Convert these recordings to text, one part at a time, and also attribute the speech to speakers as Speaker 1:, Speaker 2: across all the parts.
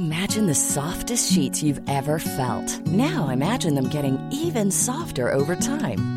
Speaker 1: Imagine softest sheet felt now imagine them getting softer over time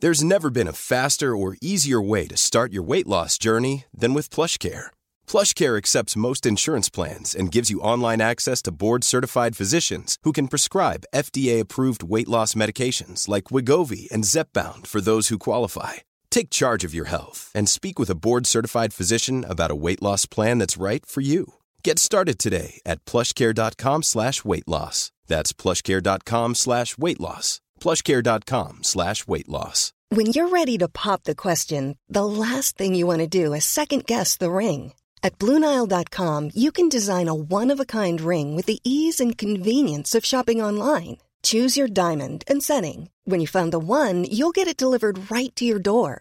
Speaker 2: There's never been a faster or easier way to start your weight loss journey than with PlushCare. PlushCare accepts most insurance plans and gives you online access to board-certified physicians who can prescribe FDA-approved weight loss medications like Wegovy and Zepbound for those who qualify. Take charge of your health and speak with a board-certified physician about a weight loss plan that's right for you. Get started today at PlushCare.com/weight-loss. That's
Speaker 3: PlushCare.com/weight-loss. When یوریسن the last ring Blue Nile dot design O own اوائنڈ ring وتز and convenience shopping on line choose your diamond setting when you find one you get it delivered right to your door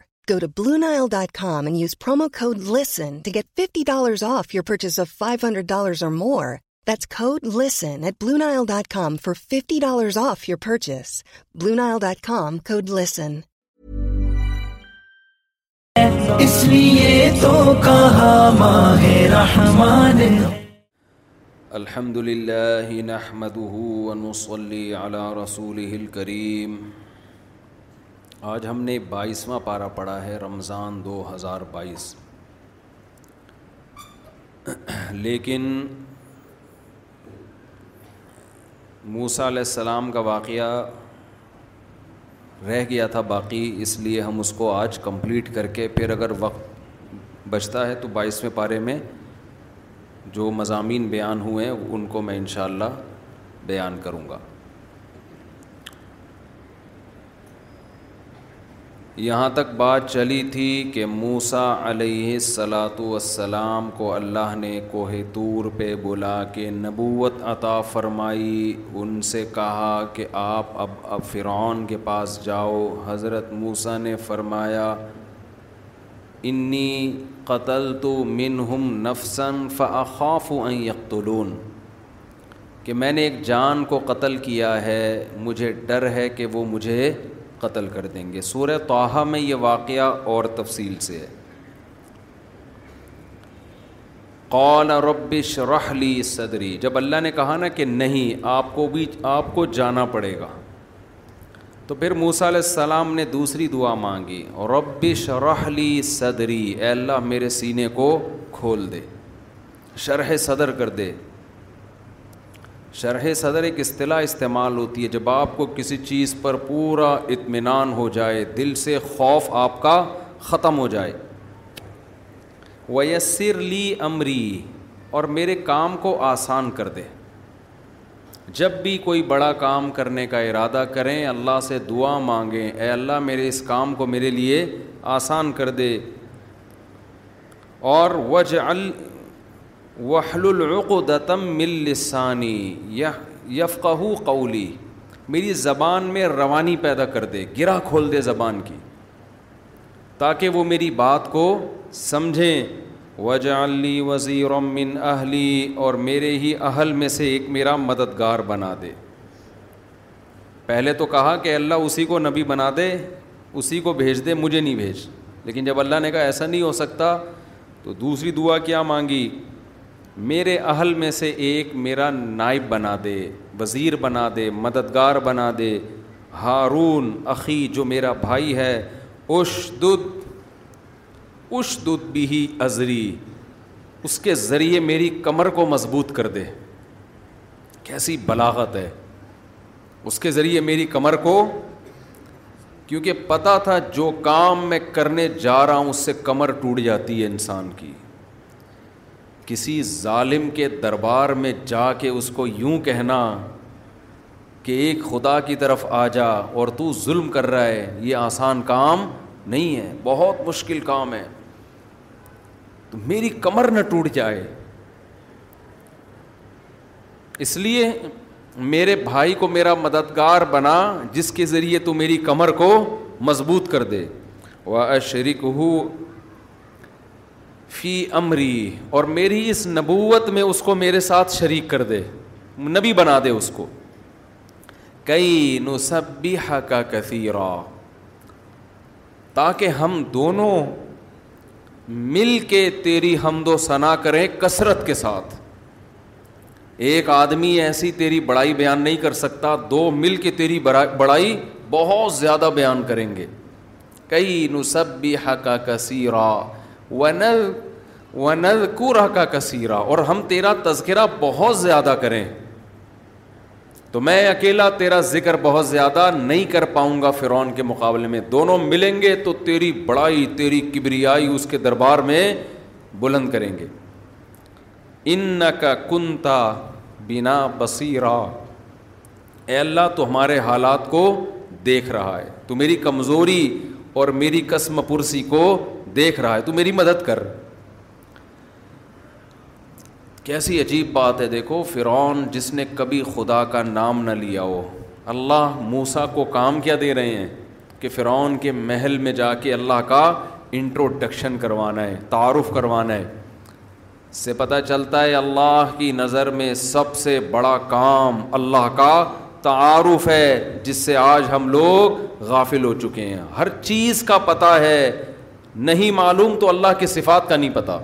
Speaker 3: Blue Nile dot com and use from اک لسنٹ fifty dollar off you purchase five hundred dollars more That's code code LISTEN LISTEN. at Bluenile.com Bluenile.com for $50 off your purchase.
Speaker 4: اس لیے تو کہا ماہ رحمان
Speaker 5: الحمد للہ نحمده ونصلي على رسوله آج ہم نے بائیسواں پارہ پڑھا ہے رمضان دو ہزار بائیس لیکن موسا علیہ السلام کا واقعہ رہ گیا تھا باقی اس لیے ہم اس کو آج کمپلیٹ کر کے پھر اگر وقت بچتا ہے تو بائیسویں پارے میں جو مضامین بیان ہوئے ہیں ان کو میں انشاءاللہ بیان کروں گا یہاں تک بات چلی تھی کہ موسا علیہ السلاۃ والسلام کو اللہ نے کوہ طور پہ بلا کے نبوت عطا فرمائی ان سے کہا کہ آپ اب اب فرعون کے پاس جاؤ حضرت موسا نے فرمایا انی قتل تو منہم نفسن فاخاف یقتلون کہ میں نے ایک جان کو قتل کیا ہے مجھے ڈر ہے کہ وہ مجھے قتل کر دیں گے سورہ توحہ میں یہ واقعہ اور تفصیل سے ہے قال رب رحلی صدری جب اللہ نے کہا نا کہ نہیں آپ کو بھی آپ کو جانا پڑے گا تو پھر موسا علیہ السلام نے دوسری دعا مانگی رب رحلی صدری اے اللہ میرے سینے کو کھول دے شرح صدر کر دے شرح صدر ایک اصطلاح استعمال ہوتی ہے جب آپ کو کسی چیز پر پورا اطمینان ہو جائے دل سے خوف آپ کا ختم ہو جائے ویسر لی امری اور میرے کام کو آسان کر دے جب بھی کوئی بڑا کام کرنے کا ارادہ کریں اللہ سے دعا مانگیں اے اللہ میرے اس کام کو میرے لیے آسان کر دے اور وجعل وحل الوق دتم مل لسانی یفقہ قولی میری زبان میں روانی پیدا کر دے گرا کھول دے زبان کی تاکہ وہ میری بات کو سمجھیں وجا علی وزیر اہلی اور میرے ہی اہل میں سے ایک میرا مددگار بنا دے پہلے تو کہا کہ اللہ اسی کو نبی بنا دے اسی کو بھیج دے مجھے نہیں بھیج لیکن جب اللہ نے کہا ایسا نہیں ہو سکتا تو دوسری دعا کیا مانگی میرے اہل میں سے ایک میرا نائب بنا دے وزیر بنا دے مددگار بنا دے ہارون اخی جو میرا بھائی ہے اش دد اش بھی ہی ازری اس کے ذریعے میری کمر کو مضبوط کر دے کیسی بلاغت ہے اس کے ذریعے میری کمر کو کیونکہ پتہ تھا جو کام میں کرنے جا رہا ہوں اس سے کمر ٹوٹ جاتی ہے انسان کی کسی ظالم کے دربار میں جا کے اس کو یوں کہنا کہ ایک خدا کی طرف آ جا اور تو ظلم کر رہا ہے یہ آسان کام نہیں ہے بہت مشکل کام ہے تو میری کمر نہ ٹوٹ جائے اس لیے میرے بھائی کو میرا مددگار بنا جس کے ذریعے تو میری کمر کو مضبوط کر دے و اشریک ہو فی امری اور میری اس نبوت میں اس کو میرے ساتھ شریک کر دے نبی بنا دے اس کو کئی نصبی کا حقا کسی را تاکہ ہم دونوں مل کے تیری ہم دو ثنا کریں کثرت کے ساتھ ایک آدمی ایسی تیری بڑائی بیان نہیں کر سکتا دو مل کے تیری بڑائی بہت زیادہ بیان کریں گے کئی نصبی کا ہاکی نورہ کا کثیرا اور ہم تیرا تذکرہ بہت زیادہ کریں تو میں اکیلا تیرا ذکر بہت زیادہ نہیں کر پاؤں گا فرعون کے مقابلے میں دونوں ملیں گے تو تیری بڑائی تیری کبریائی اس کے دربار میں بلند کریں گے ان کا کنتا بنا اے اللہ تو ہمارے حالات کو دیکھ رہا ہے تو میری کمزوری اور میری قسم پرسی کو دیکھ رہا ہے تو میری مدد کر کیسی عجیب بات ہے دیکھو فرعون جس نے کبھی خدا کا نام نہ لیا ہو اللہ موسا کو کام کیا دے رہے ہیں کہ فرعون کے محل میں جا کے اللہ کا انٹروڈکشن کروانا ہے تعارف کروانا ہے سے پتہ چلتا ہے اللہ کی نظر میں سب سے بڑا کام اللہ کا تعارف ہے جس سے آج ہم لوگ غافل ہو چکے ہیں ہر چیز کا پتہ ہے نہیں معلوم تو اللہ کی صفات کا نہیں پتا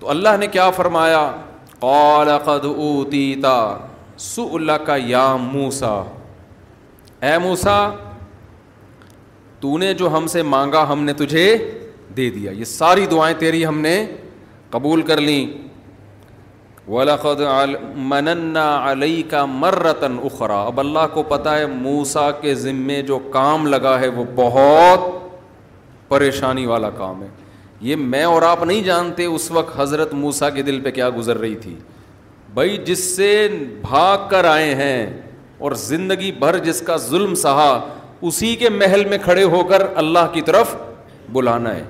Speaker 5: تو اللہ نے کیا فرمایا قال قد سو اللہ کا یا موسا اے موسا تو نے جو ہم سے مانگا ہم نے تجھے دے دیا یہ ساری دعائیں تیری ہم نے قبول کر لیں وہ من علی کا مرتن اخرا اب اللہ کو پتہ ہے موسا کے ذمے جو کام لگا ہے وہ بہت پریشانی والا کام ہے یہ میں اور آپ نہیں جانتے اس وقت حضرت موسا کے دل پہ کیا گزر رہی تھی بھائی جس سے بھاگ کر آئے ہیں اور زندگی بھر جس کا ظلم سہا اسی کے محل میں کھڑے ہو کر اللہ کی طرف بلانا ہے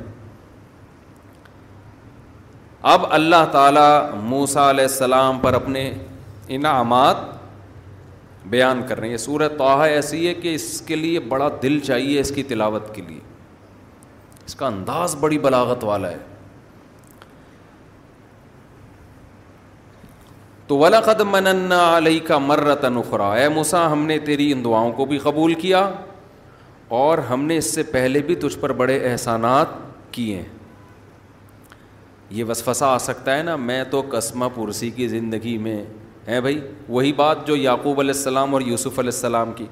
Speaker 5: اب اللہ تعالیٰ موسا علیہ السلام پر اپنے انعامات بیان کر رہے ہیں سورہ توحہ ایسی ہے کہ اس کے لیے بڑا دل چاہیے اس کی تلاوت کے لیے اس کا انداز بڑی بلاغت والا ہے تو ولاقد من علیہ کا مرتن نخرا اے مسا ہم نے تیری ان دعاؤں کو بھی قبول کیا اور ہم نے اس سے پہلے بھی تجھ پر بڑے احسانات کیے ہیں یہ وسفسا آ سکتا ہے نا میں تو قسمہ پرسی کی زندگی میں ہے بھائی وہی بات جو یعقوب علیہ السلام اور یوسف علیہ السلام کی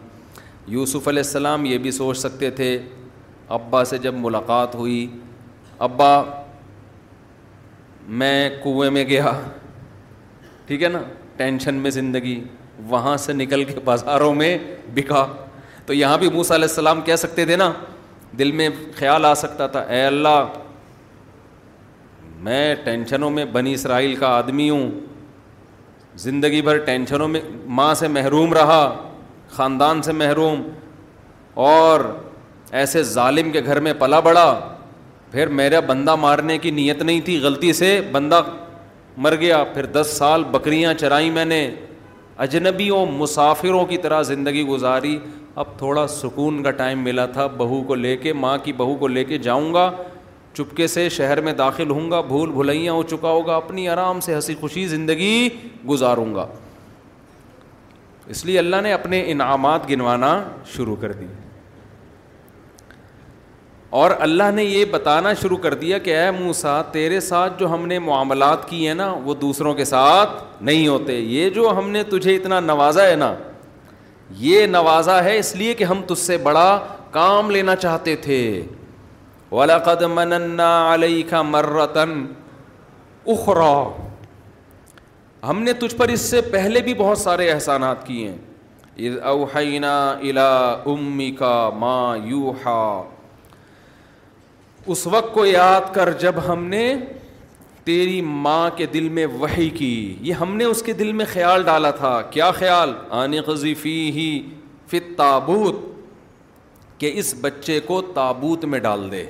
Speaker 5: یوسف علیہ السلام یہ بھی سوچ سکتے تھے ابا سے جب ملاقات ہوئی ابا میں کنویں میں گیا ٹھیک ہے نا ٹینشن میں زندگی وہاں سے نکل کے بازاروں میں بکا تو یہاں بھی موسیٰ علیہ السلام کہہ سکتے تھے نا دل میں خیال آ سکتا تھا اے اللہ میں ٹینشنوں میں بنی اسرائیل کا آدمی ہوں زندگی بھر ٹینشنوں میں ماں سے محروم رہا خاندان سے محروم اور ایسے ظالم کے گھر میں پلا بڑا پھر میرا بندہ مارنے کی نیت نہیں تھی غلطی سے بندہ مر گیا پھر دس سال بکریاں چرائیں میں نے اجنبیوں مسافروں کی طرح زندگی گزاری اب تھوڑا سکون کا ٹائم ملا تھا بہو کو لے کے ماں کی بہو کو لے کے جاؤں گا چپکے سے شہر میں داخل ہوں گا بھول بھلیاں ہو چکا ہوگا اپنی آرام سے ہنسی خوشی زندگی گزاروں گا اس لیے اللہ نے اپنے انعامات گنوانا شروع کر دی اور اللہ نے یہ بتانا شروع کر دیا کہ اے منسا تیرے ساتھ جو ہم نے معاملات کی ہیں نا وہ دوسروں کے ساتھ نہیں ہوتے یہ جو ہم نے تجھے اتنا نوازا ہے نا یہ نوازا ہے اس لیے کہ ہم تجھ سے بڑا کام لینا چاہتے تھے ولاقد مَنَنَّا عَلَيْكَ کا مرتن اخرا ہم نے تجھ پر اس سے پہلے بھی بہت سارے احسانات کیے اوحینا الى امی ما یوحا اس وقت کو یاد کر جب ہم نے تیری ماں کے دل میں وہی کی یہ ہم نے اس کے دل میں خیال ڈالا تھا کیا خیال قذیفی ہی فت تابوت کہ اس بچے کو تابوت میں ڈال دے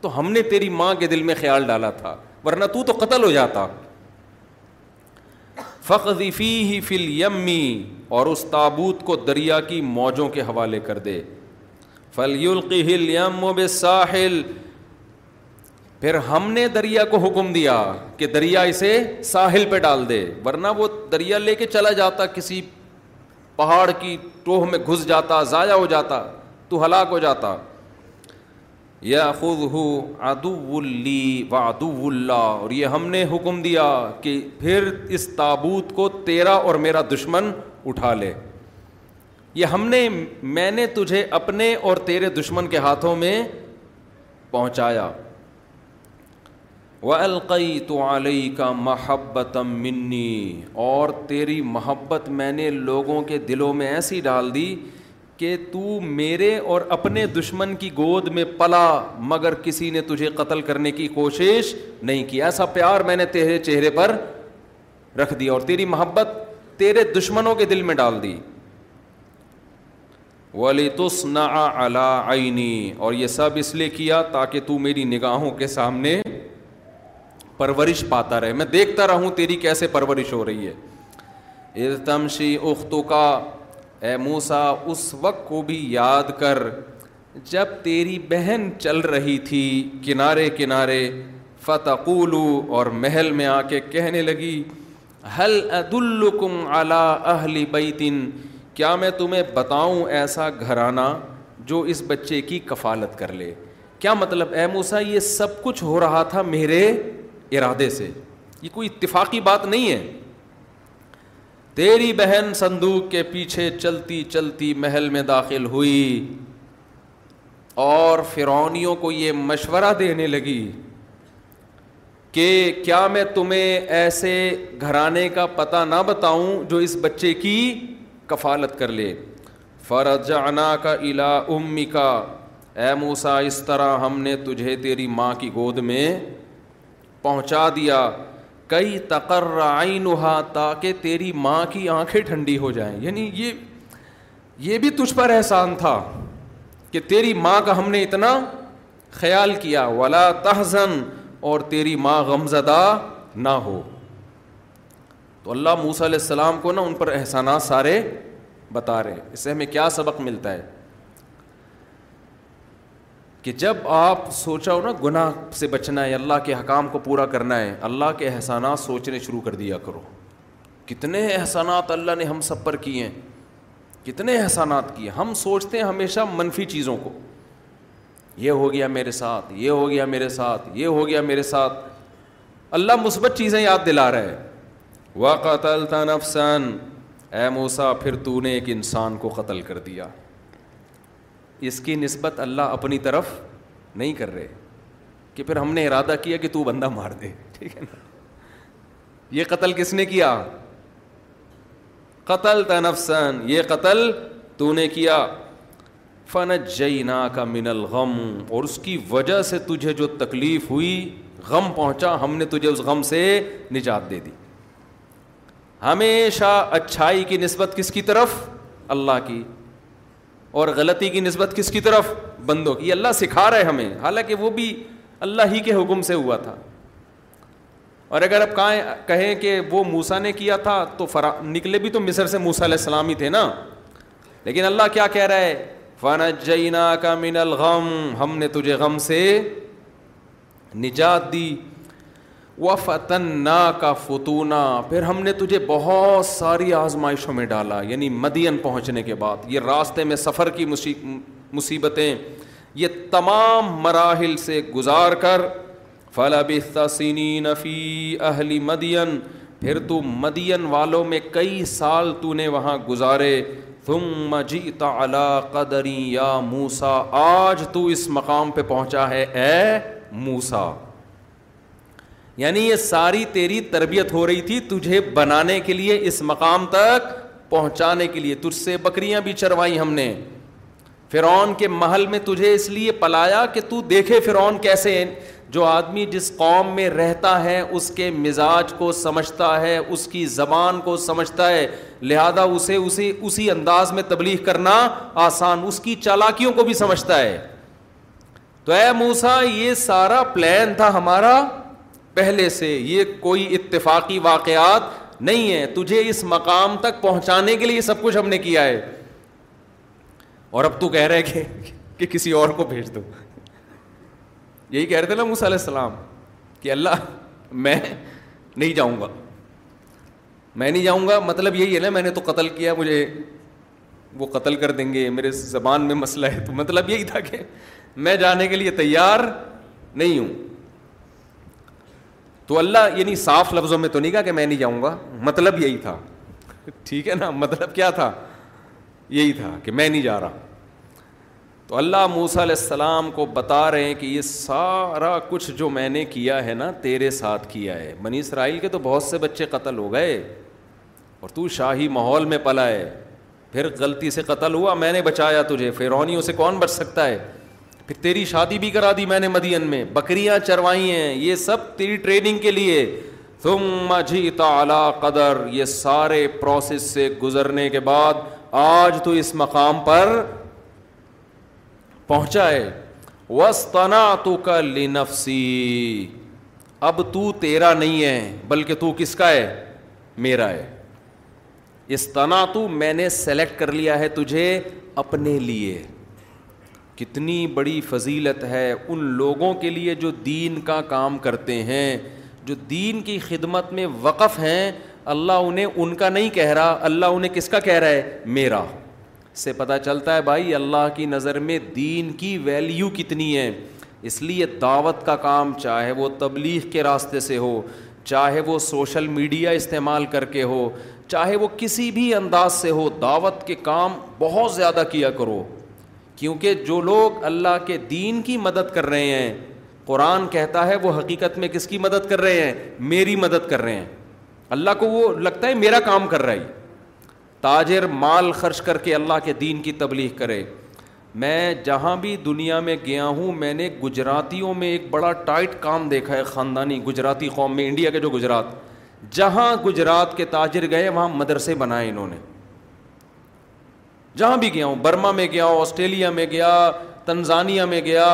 Speaker 5: تو ہم نے تیری ماں کے دل میں خیال ڈالا تھا ورنہ تو تو قتل ہو جاتا فی ہی فل یمی اور اس تابوت کو دریا کی موجوں کے حوالے کر دے ہل یم و ساحل پھر ہم نے دریا کو حکم دیا کہ دریا اسے ساحل پہ ڈال دے ورنہ وہ دریا لے کے چلا جاتا کسی پہاڑ کی ٹوہ میں گھس جاتا ضائع ہو جاتا تو ہلاک ہو جاتا یا خود ہو ادو اللی و ادو اللہ اور یہ ہم نے حکم دیا کہ پھر اس تابوت کو تیرا اور میرا دشمن اٹھا لے یہ ہم نے میں نے تجھے اپنے اور تیرے دشمن کے ہاتھوں میں پہنچایا و القی تو علی کا محبت منی اور تیری محبت میں نے لوگوں کے دلوں میں ایسی ڈال دی کہ تو میرے اور اپنے دشمن کی گود میں پلا مگر کسی نے تجھے قتل کرنے کی کوشش نہیں کی ایسا پیار میں نے تیرے تیرے چہرے پر رکھ دیا اور تیری محبت دشمنوں کے دل میں ڈال دی ولی دیس اور یہ سب اس لیے کیا تاکہ تو میری نگاہوں کے سامنے پرورش پاتا رہے میں دیکھتا رہوں تیری کیسے پرورش ہو رہی ہے اختو کا اے موسا اس وقت کو بھی یاد کر جب تیری بہن چل رہی تھی کنارے کنارے فتقولو اور محل میں آ کے کہنے لگی حل حلعدالکم اعلیٰ اہل بیتن کیا میں تمہیں بتاؤں ایسا گھرانہ جو اس بچے کی کفالت کر لے کیا مطلب اے موسا یہ سب کچھ ہو رہا تھا میرے ارادے سے یہ کوئی اتفاقی بات نہیں ہے تیری بہن صندوق کے پیچھے چلتی چلتی محل میں داخل ہوئی اور فرونیوں کو یہ مشورہ دینے لگی کہ کیا میں تمہیں ایسے گھرانے کا پتہ نہ بتاؤں جو اس بچے کی کفالت کر لے فرد جانا کا الا امی کا اے موسا اس طرح ہم نے تجھے تیری ماں کی گود میں پہنچا دیا کئی تقر آئین تاکہ تیری ماں کی آنکھیں ٹھنڈی ہو جائیں یعنی یہ یہ بھی تجھ پر احسان تھا کہ تیری ماں کا ہم نے اتنا خیال کیا ولا تہزن اور تیری ماں غمزدہ نہ ہو تو اللہ موسیٰ علیہ السلام کو نا ان پر احسانات سارے بتا رہے اس سے ہمیں کیا سبق ملتا ہے کہ جب آپ سوچا ہو نا گناہ سے بچنا ہے اللہ کے حکام کو پورا کرنا ہے اللہ کے احسانات سوچنے شروع کر دیا کرو کتنے احسانات اللہ نے ہم سب پر کیے ہیں کتنے احسانات کیے ہم سوچتے ہیں ہمیشہ منفی چیزوں کو یہ ہو گیا میرے ساتھ یہ ہو گیا میرے ساتھ یہ ہو گیا میرے ساتھ اللہ مثبت چیزیں یاد دلا رہا ہے واقع اے موسا پھر تو نے ایک انسان کو قتل کر دیا اس کی نسبت اللہ اپنی طرف نہیں کر رہے کہ پھر ہم نے ارادہ کیا کہ تو بندہ مار دے ٹھیک ہے نا یہ قتل کس نے کیا قتل تنفسن یہ قتل تو نے کیا فن جینا کا من الغم اور اس کی وجہ سے تجھے جو تکلیف ہوئی غم پہنچا ہم نے تجھے اس غم سے نجات دے دی ہمیشہ اچھائی کی نسبت کس کی طرف اللہ کی اور غلطی کی نسبت کس کی طرف بندوں کی اللہ سکھا رہے ہمیں حالانکہ وہ بھی اللہ ہی کے حکم سے ہوا تھا اور اگر آپ کہیں کہ وہ موسا نے کیا تھا تو فرا نکلے بھی تو مصر سے موسا علیہ السلام ہی تھے نا لیکن اللہ کیا کہہ رہا ہے فن من الغم ہم نے تجھے غم سے نجات دی و فت کا فتونا پھر ہم نے تجھے بہت ساری آزمائشوں میں ڈالا یعنی مدین پہنچنے کے بعد یہ راستے میں سفر کی مصیبتیں یہ تمام مراحل سے گزار کر فلا بسینی نفی اہلی مدین پھر تو مدین والوں میں کئی سال تو نے وہاں گزارے تم مجیتا علا قدری یا موسا آج تو اس مقام پہ پہنچا ہے اے موسا یعنی یہ ساری تیری تربیت ہو رہی تھی تجھے بنانے کے لیے اس مقام تک پہنچانے کے لیے تجھ سے بکریاں بھی چروائی ہم نے فرعون کے محل میں تجھے اس لیے پلایا کہ تو دیکھے فرعون کیسے جو آدمی جس قوم میں رہتا ہے اس کے مزاج کو سمجھتا ہے اس کی زبان کو سمجھتا ہے لہذا اسے اسی اسی انداز میں تبلیغ کرنا آسان اس کی چالاکیوں کو بھی سمجھتا ہے تو اے موسا یہ سارا پلان تھا ہمارا پہلے سے یہ کوئی اتفاقی واقعات نہیں ہے تجھے اس مقام تک پہنچانے کے لیے سب کچھ ہم نے کیا ہے اور اب تو کہہ رہے کہ کہ کسی اور کو بھیج دو یہی کہہ رہے تھے نا موسیٰ علیہ السلام کہ اللہ میں نہیں جاؤں گا میں نہیں جاؤں گا مطلب یہی ہے نا میں نے تو قتل کیا مجھے وہ قتل کر دیں گے میرے زبان میں مسئلہ ہے تو مطلب یہی تھا کہ میں جانے کے لیے تیار نہیں ہوں تو اللہ یعنی صاف لفظوں میں تو نہیں کہا کہ میں نہیں جاؤں گا مطلب یہی تھا ٹھیک ہے نا مطلب کیا تھا یہی تھا کہ میں نہیں جا رہا تو اللہ موسا علیہ السلام کو بتا رہے ہیں کہ یہ سارا کچھ جو میں نے کیا ہے نا تیرے ساتھ کیا ہے بنی اسرائیل کے تو بہت سے بچے قتل ہو گئے اور تو شاہی ماحول میں پلا ہے پھر غلطی سے قتل ہوا میں نے بچایا تجھے پھر سے اسے کون بچ سکتا ہے پھر تیری شادی بھی کرا دی میں نے مدین میں بکریاں چروائی ہیں یہ سب تیری ٹریننگ کے لیے تم تالا قدر یہ سارے پروسیس سے گزرنے کے بعد آج تو اس مقام پر پہنچا ہے وسطنا تو کا لی اب تو تیرا نہیں ہے بلکہ تو کس کا ہے میرا ہے اس تنا تو میں نے سلیکٹ کر لیا ہے تجھے اپنے لیے کتنی بڑی فضیلت ہے ان لوگوں کے لیے جو دین کا کام کرتے ہیں جو دین کی خدمت میں وقف ہیں اللہ انہیں ان کا نہیں کہہ رہا اللہ انہیں کس کا کہہ رہا ہے میرا سے پتہ چلتا ہے بھائی اللہ کی نظر میں دین کی ویلیو کتنی ہے اس لیے دعوت کا کام چاہے وہ تبلیغ کے راستے سے ہو چاہے وہ سوشل میڈیا استعمال کر کے ہو چاہے وہ کسی بھی انداز سے ہو دعوت کے کام بہت زیادہ کیا کرو کیونکہ جو لوگ اللہ کے دین کی مدد کر رہے ہیں قرآن کہتا ہے وہ حقیقت میں کس کی مدد کر رہے ہیں میری مدد کر رہے ہیں اللہ کو وہ لگتا ہے میرا کام کر رہا ہے تاجر مال خرچ کر کے اللہ کے دین کی تبلیغ کرے میں جہاں بھی دنیا میں گیا ہوں میں نے گجراتیوں میں ایک بڑا ٹائٹ کام دیکھا ہے خاندانی گجراتی قوم میں انڈیا کے جو گجرات جہاں گجرات کے تاجر گئے وہاں مدرسے بنائے انہوں نے جہاں بھی گیا ہوں برما میں گیا ہوں آسٹریلیا میں گیا تنزانیہ میں گیا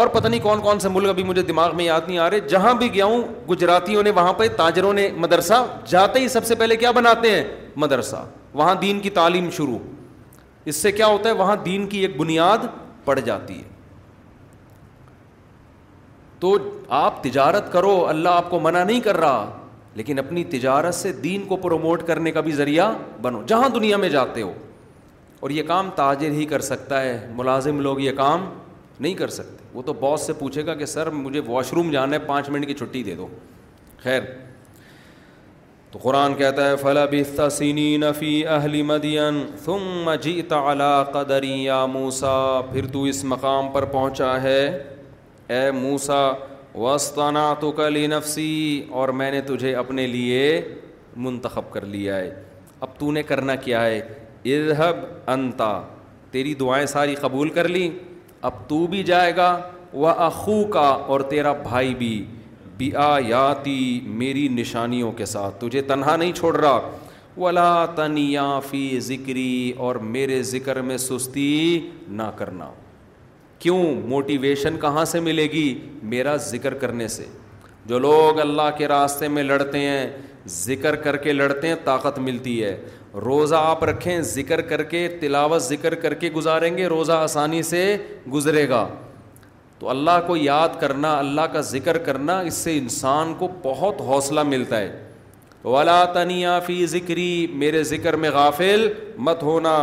Speaker 5: اور پتہ نہیں کون کون سے ملک ابھی مجھے دماغ میں یاد نہیں آ رہے جہاں بھی گیا ہوں گجراتیوں نے وہاں پہ تاجروں نے مدرسہ جاتے ہی سب سے پہلے کیا بناتے ہیں مدرسہ وہاں دین کی تعلیم شروع اس سے کیا ہوتا ہے وہاں دین کی ایک بنیاد پڑ جاتی ہے تو آپ تجارت کرو اللہ آپ کو منع نہیں کر رہا لیکن اپنی تجارت سے دین کو پروموٹ کرنے کا بھی ذریعہ بنو جہاں دنیا میں جاتے ہو اور یہ کام تاجر ہی کر سکتا ہے ملازم لوگ یہ کام نہیں کر سکتے وہ تو باس سے پوچھے گا کہ سر مجھے واش روم جانا ہے پانچ منٹ کی چھٹی دے دو خیر تو قرآن کہتا ہے فلا بح نفی اہلی مدین موسا پھر تو اس مقام پر پہنچا ہے اے موسا وسطنا تو کلی نفسی اور میں نے تجھے اپنے لیے منتخب کر لیا ہے اب تو نے کرنا کیا ہے اذہب انتا تیری دعائیں ساری قبول کر لی اب تو بھی جائے گا وہ اخو کا اور تیرا بھائی بھی بیایاتی میری نشانیوں کے ساتھ تجھے تنہا نہیں چھوڑ رہا ولا تنیا فی ذکری اور میرے ذکر میں سستی نہ کرنا کیوں موٹیویشن کہاں سے ملے گی میرا ذکر کرنے سے جو لوگ اللہ کے راستے میں لڑتے ہیں ذکر کر کے لڑتے ہیں طاقت ملتی ہے روزہ آپ رکھیں ذکر کر کے تلاوت ذکر کر کے گزاریں گے روزہ آسانی سے گزرے گا تو اللہ کو یاد کرنا اللہ کا ذکر کرنا اس سے انسان کو بہت حوصلہ ملتا ہے ولا تنیا فی ذکری میرے ذکر میں غافل مت ہونا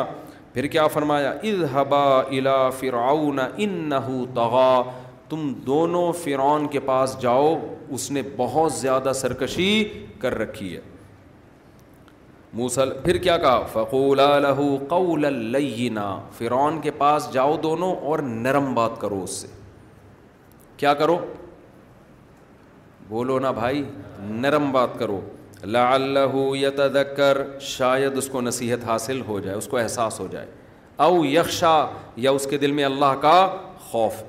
Speaker 5: پھر کیا فرمایا ابا الا فرعون نہ انہ تم دونوں فرعون کے پاس جاؤ اس نے بہت زیادہ سرکشی کر رکھی ہے موسل پھر کیا کہا فکو لہو لینا فرعون کے پاس جاؤ دونوں اور نرم بات کرو اس سے کیا کرو بولو نا بھائی نرم بات کرو لعلہ یتذکر شاید اس کو نصیحت حاصل ہو جائے اس کو احساس ہو جائے او یکشا یا اس کے دل میں اللہ کا خوف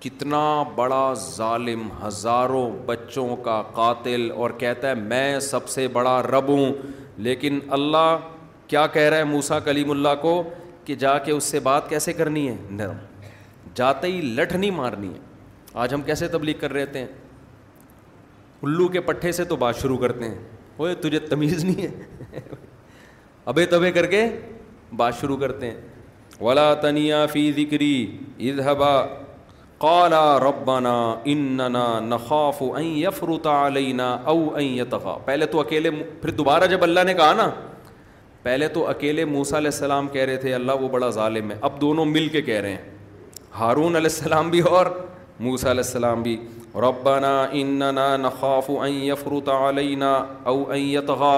Speaker 5: کتنا بڑا ظالم ہزاروں بچوں کا قاتل اور کہتا ہے میں سب سے بڑا رب ہوں لیکن اللہ کیا کہہ رہا ہے موسا کلیم اللہ کو کہ جا کے اس سے بات کیسے کرنی ہے نرم ہی لٹھ نہیں مارنی ہے آج ہم کیسے تبلیغ کر رہے تھے الو کے پٹھے سے تو بات شروع کرتے ہیں اوے تجھے تمیز نہیں ہے ابے تبے کر کے بات شروع کرتے ہیں ولا تنیا فی ذکری اظہبا کالا ربنا اننا ان یفروتا علینا او این یفا پہلے تو اکیلے پھر دوبارہ جب اللہ نے کہا نا پہلے تو اکیلے موسا علیہ السلام کہہ رہے تھے اللہ وہ بڑا ظالم ہے اب دونوں مل کے کہہ رہے ہیں ہارون علیہ السلام بھی اور موسیٰ علیہ السلام بھی ربنا اننا نخاف ان علینا او ان یتغا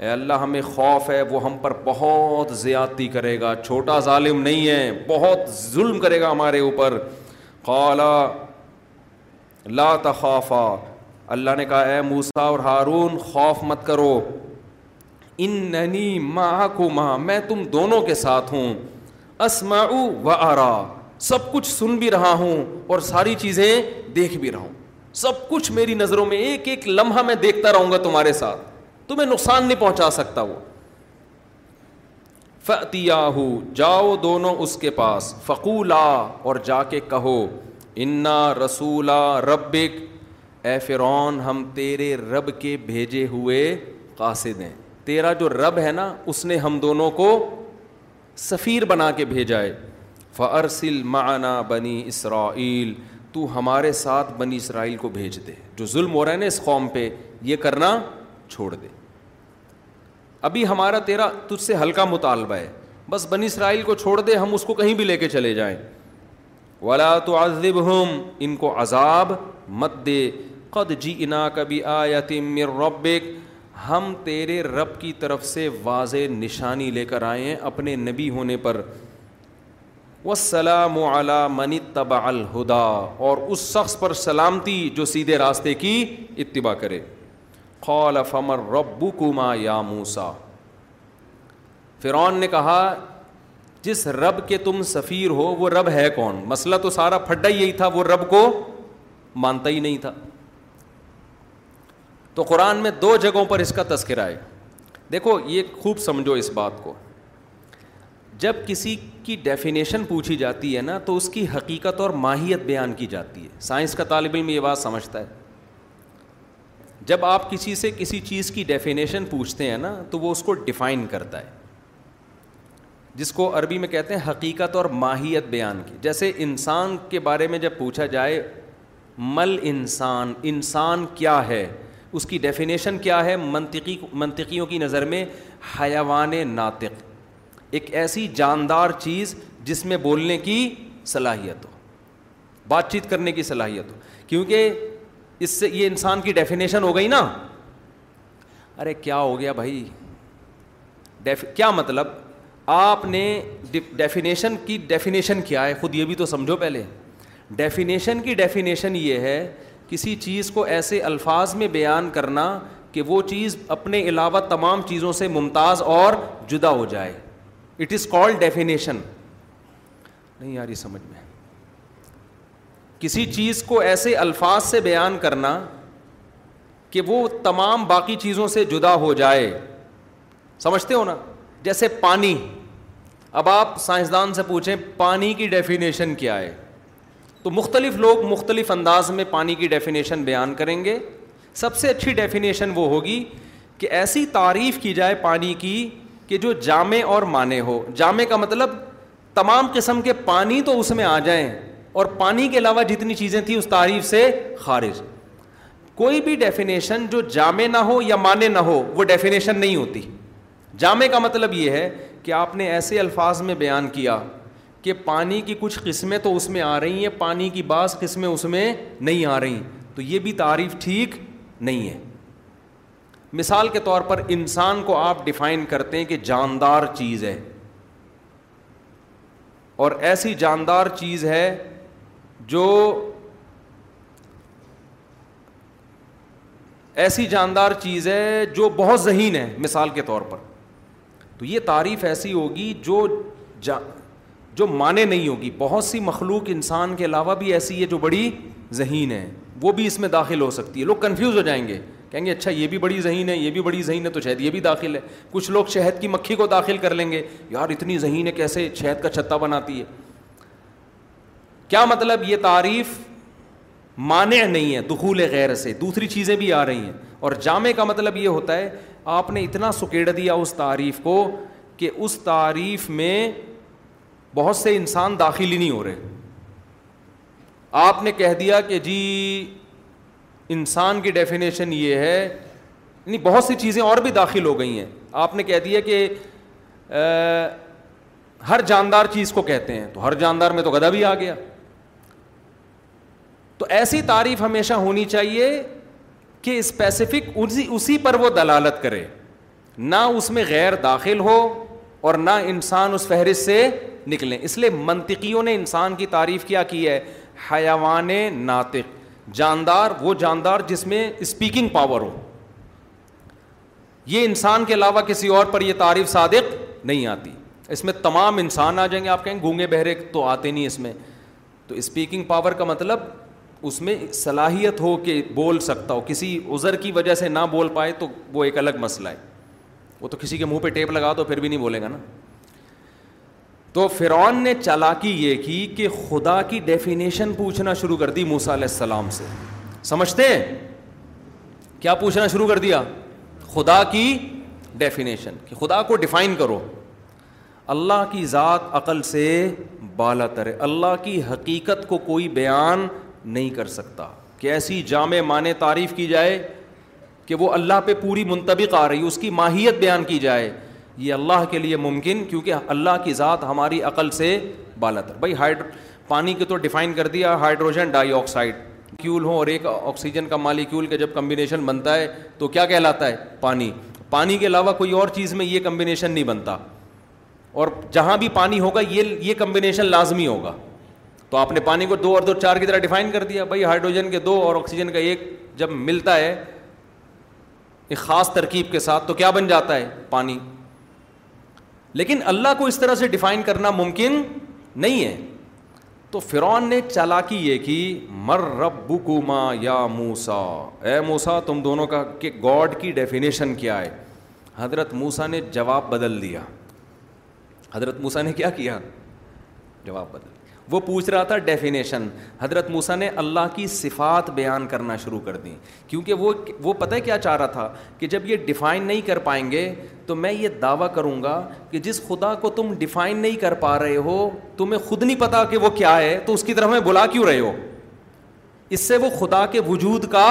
Speaker 5: اے اللہ ہمیں خوف ہے وہ ہم پر بہت زیادتی کرے گا چھوٹا ظالم نہیں ہے بہت ظلم کرے گا ہمارے اوپر قالا لا تخافا اللہ نے کہا اے موسا اور ہارون خوف مت کرو ان معکما میں تم دونوں کے ساتھ ہوں اسما و سب کچھ سن بھی رہا ہوں اور ساری چیزیں دیکھ بھی ہوں سب کچھ میری نظروں میں ایک ایک لمحہ میں دیکھتا رہوں گا تمہارے ساتھ تمہیں نقصان نہیں پہنچا سکتا وہ جاؤ دونوں اس کے کے پاس فقولا اور جا کہو انا ربک اے فرعون ہم تیرے رب کے بھیجے ہوئے قاصد ہیں تیرا جو رب ہے نا اس نے ہم دونوں کو سفیر بنا کے بھیجا ہے معنا بنی اسرائیل تو ہمارے ساتھ بنی اسرائیل کو بھیج دے جو ظلم ہو رہا ہے نا اس قوم پہ یہ کرنا چھوڑ دے ابھی ہمارا تیرا تجھ سے ہلکا مطالبہ ہے بس بنی اسرائیل کو چھوڑ دے ہم اس کو کہیں بھی لے کے چلے جائیں ولا تو ہم ان کو عذاب مت دے قد جی انا کبھی آ یا تم ربک ہم تیرے رب کی طرف سے واضح نشانی لے کر آئے ہیں اپنے نبی ہونے پر سلام ولا منی تب الہدا اور اس شخص پر سلامتی جو سیدھے راستے کی اتباع کرے فرعون نے کہا جس رب کے تم سفیر ہو وہ رب ہے کون مسئلہ تو سارا ہی یہی تھا وہ رب کو مانتا ہی نہیں تھا تو قرآن میں دو جگہوں پر اس کا تذکرہ ہے دیکھو یہ خوب سمجھو اس بات کو جب کسی کی ڈیفینیشن پوچھی جاتی ہے نا تو اس کی حقیقت اور ماہیت بیان کی جاتی ہے سائنس کا طالب علم یہ بات سمجھتا ہے جب آپ کسی سے کسی چیز کی ڈیفینیشن پوچھتے ہیں نا تو وہ اس کو ڈیفائن کرتا ہے جس کو عربی میں کہتے ہیں حقیقت اور ماہیت بیان کی جیسے انسان کے بارے میں جب پوچھا جائے مل انسان انسان کیا ہے اس کی ڈیفینیشن کیا ہے منطقی منطقیوں کی نظر میں حیوان ناطق ایک ایسی جاندار چیز جس میں بولنے کی صلاحیت ہو بات چیت کرنے کی صلاحیت ہو کیونکہ اس سے یہ انسان کی ڈیفینیشن ہو گئی نا ارے کیا ہو گیا بھائی کیا مطلب آپ نے ڈیفینیشن کی ڈیفینیشن کیا ہے خود یہ بھی تو سمجھو پہلے ڈیفینیشن کی ڈیفینیشن یہ ہے کسی چیز کو ایسے الفاظ میں بیان کرنا کہ وہ چیز اپنے علاوہ تمام چیزوں سے ممتاز اور جدا ہو جائے اٹ از کال ڈیفینیشن نہیں آ رہی سمجھ میں کسی چیز کو ایسے الفاظ سے بیان کرنا کہ وہ تمام باقی چیزوں سے جدا ہو جائے سمجھتے ہو نا جیسے پانی اب آپ سائنسدان سے پوچھیں پانی کی ڈیفینیشن کیا ہے تو مختلف لوگ مختلف انداز میں پانی کی ڈیفینیشن بیان کریں گے سب سے اچھی ڈیفینیشن وہ ہوگی کہ ایسی تعریف کی جائے پانی کی کہ جو جامع اور مانے ہو جامع کا مطلب تمام قسم کے پانی تو اس میں آ جائیں اور پانی کے علاوہ جتنی چیزیں تھیں اس تعریف سے خارج کوئی بھی ڈیفینیشن جو جامع نہ ہو یا مانے نہ ہو وہ ڈیفینیشن نہیں ہوتی جامع کا مطلب یہ ہے کہ آپ نے ایسے الفاظ میں بیان کیا کہ پانی کی کچھ قسمیں تو اس میں آ رہی ہیں پانی کی بعض قسمیں اس میں نہیں آ رہی تو یہ بھی تعریف ٹھیک نہیں ہے مثال کے طور پر انسان کو آپ ڈیفائن کرتے ہیں کہ جاندار چیز ہے اور ایسی جاندار چیز ہے جو ایسی جاندار چیز ہے جو بہت ذہین ہے مثال کے طور پر تو یہ تعریف ایسی ہوگی جو جا جو مانے نہیں ہوگی بہت سی مخلوق انسان کے علاوہ بھی ایسی ہے جو بڑی ذہین ہے وہ بھی اس میں داخل ہو سکتی ہے لوگ کنفیوز ہو جائیں گے کہیں گے اچھا یہ بھی بڑی ذہین ہے یہ بھی بڑی ذہین ہے تو شہد یہ بھی داخل ہے کچھ لوگ شہد کی مکھی کو داخل کر لیں گے یار اتنی ذہین ہے کیسے شہد کا چھتا بناتی ہے کیا مطلب یہ تعریف مانع نہیں ہے دخول غیر سے دوسری چیزیں بھی آ رہی ہیں اور جامع کا مطلب یہ ہوتا ہے آپ نے اتنا سکیڑ دیا اس تعریف کو کہ اس تعریف میں بہت سے انسان داخل ہی نہیں ہو رہے آپ نے کہہ دیا کہ جی انسان کی ڈیفینیشن یہ ہے یعنی بہت سی چیزیں اور بھی داخل ہو گئی ہیں آپ نے کہہ دیا کہ ہر جاندار چیز کو کہتے ہیں تو ہر جاندار میں تو گدا بھی آ گیا تو ایسی تعریف ہمیشہ ہونی چاہیے کہ اسپیسیفک اسی پر وہ دلالت کرے نہ اس میں غیر داخل ہو اور نہ انسان اس فہرست سے نکلیں اس لیے منطقیوں نے انسان کی تعریف کیا کی ہے حیوان ناطق جاندار وہ جاندار جس میں اسپیکنگ پاور ہو یہ انسان کے علاوہ کسی اور پر یہ تعریف صادق نہیں آتی اس میں تمام انسان آ جائیں گے آپ کہیں گونگے بہرے تو آتے نہیں اس میں تو اسپیکنگ پاور کا مطلب اس میں صلاحیت ہو کہ بول سکتا ہو کسی ازر کی وجہ سے نہ بول پائے تو وہ ایک الگ مسئلہ ہے وہ تو کسی کے منہ پہ ٹیپ لگا دو پھر بھی نہیں بولے گا نا تو فرعون نے چالاکی یہ کی کہ خدا کی ڈیفینیشن پوچھنا شروع کر دی موسا علیہ السلام سے سمجھتے ہیں کیا پوچھنا شروع کر دیا خدا کی ڈیفینیشن کہ خدا کو ڈیفائن کرو اللہ کی ذات عقل سے بالا تر ہے اللہ کی حقیقت کو کوئی بیان نہیں کر سکتا کہ ایسی جامع معنی تعریف کی جائے کہ وہ اللہ پہ پوری منطبق آ رہی اس کی ماہیت بیان کی جائے یہ اللہ کے لیے ممکن کیونکہ اللہ کی ذات ہماری عقل سے تر بھائی ہائیڈ پانی کے تو ڈیفائن کر دیا ہائیڈروجن ڈائی آکسائڈ کیول ہوں اور ایک آکسیجن کا مالیکیول کا جب کمبینیشن بنتا ہے تو کیا کہلاتا ہے پانی پانی کے علاوہ کوئی اور چیز میں یہ کمبینیشن نہیں بنتا اور جہاں بھی پانی ہوگا یہ یہ کمبینیشن لازمی ہوگا تو آپ نے پانی کو دو اور دو چار کی طرح ڈیفائن کر دیا بھائی ہائیڈروجن کے دو اور آکسیجن کا ایک جب ملتا ہے ایک خاص ترکیب کے ساتھ تو کیا بن جاتا ہے پانی لیکن اللہ کو اس طرح سے ڈیفائن کرنا ممکن نہیں ہے تو فرون نے چالاکی یہ کہ رب ما یا موسا اے موسا تم دونوں کا کہ گاڈ کی ڈیفینیشن کیا ہے حضرت موسا نے جواب بدل دیا حضرت موسا نے کیا کیا جواب بدل وہ پوچھ رہا تھا ڈیفینیشن حضرت موسا نے اللہ کی صفات بیان کرنا شروع کر دیں کیونکہ وہ وہ پتہ کیا چاہ رہا تھا کہ جب یہ ڈیفائن نہیں کر پائیں گے تو میں یہ دعویٰ کروں گا کہ جس خدا کو تم ڈیفائن نہیں کر پا رہے ہو تمہیں خود نہیں پتا کہ وہ کیا ہے تو اس کی طرف میں بلا کیوں رہے ہو اس سے وہ خدا کے وجود کا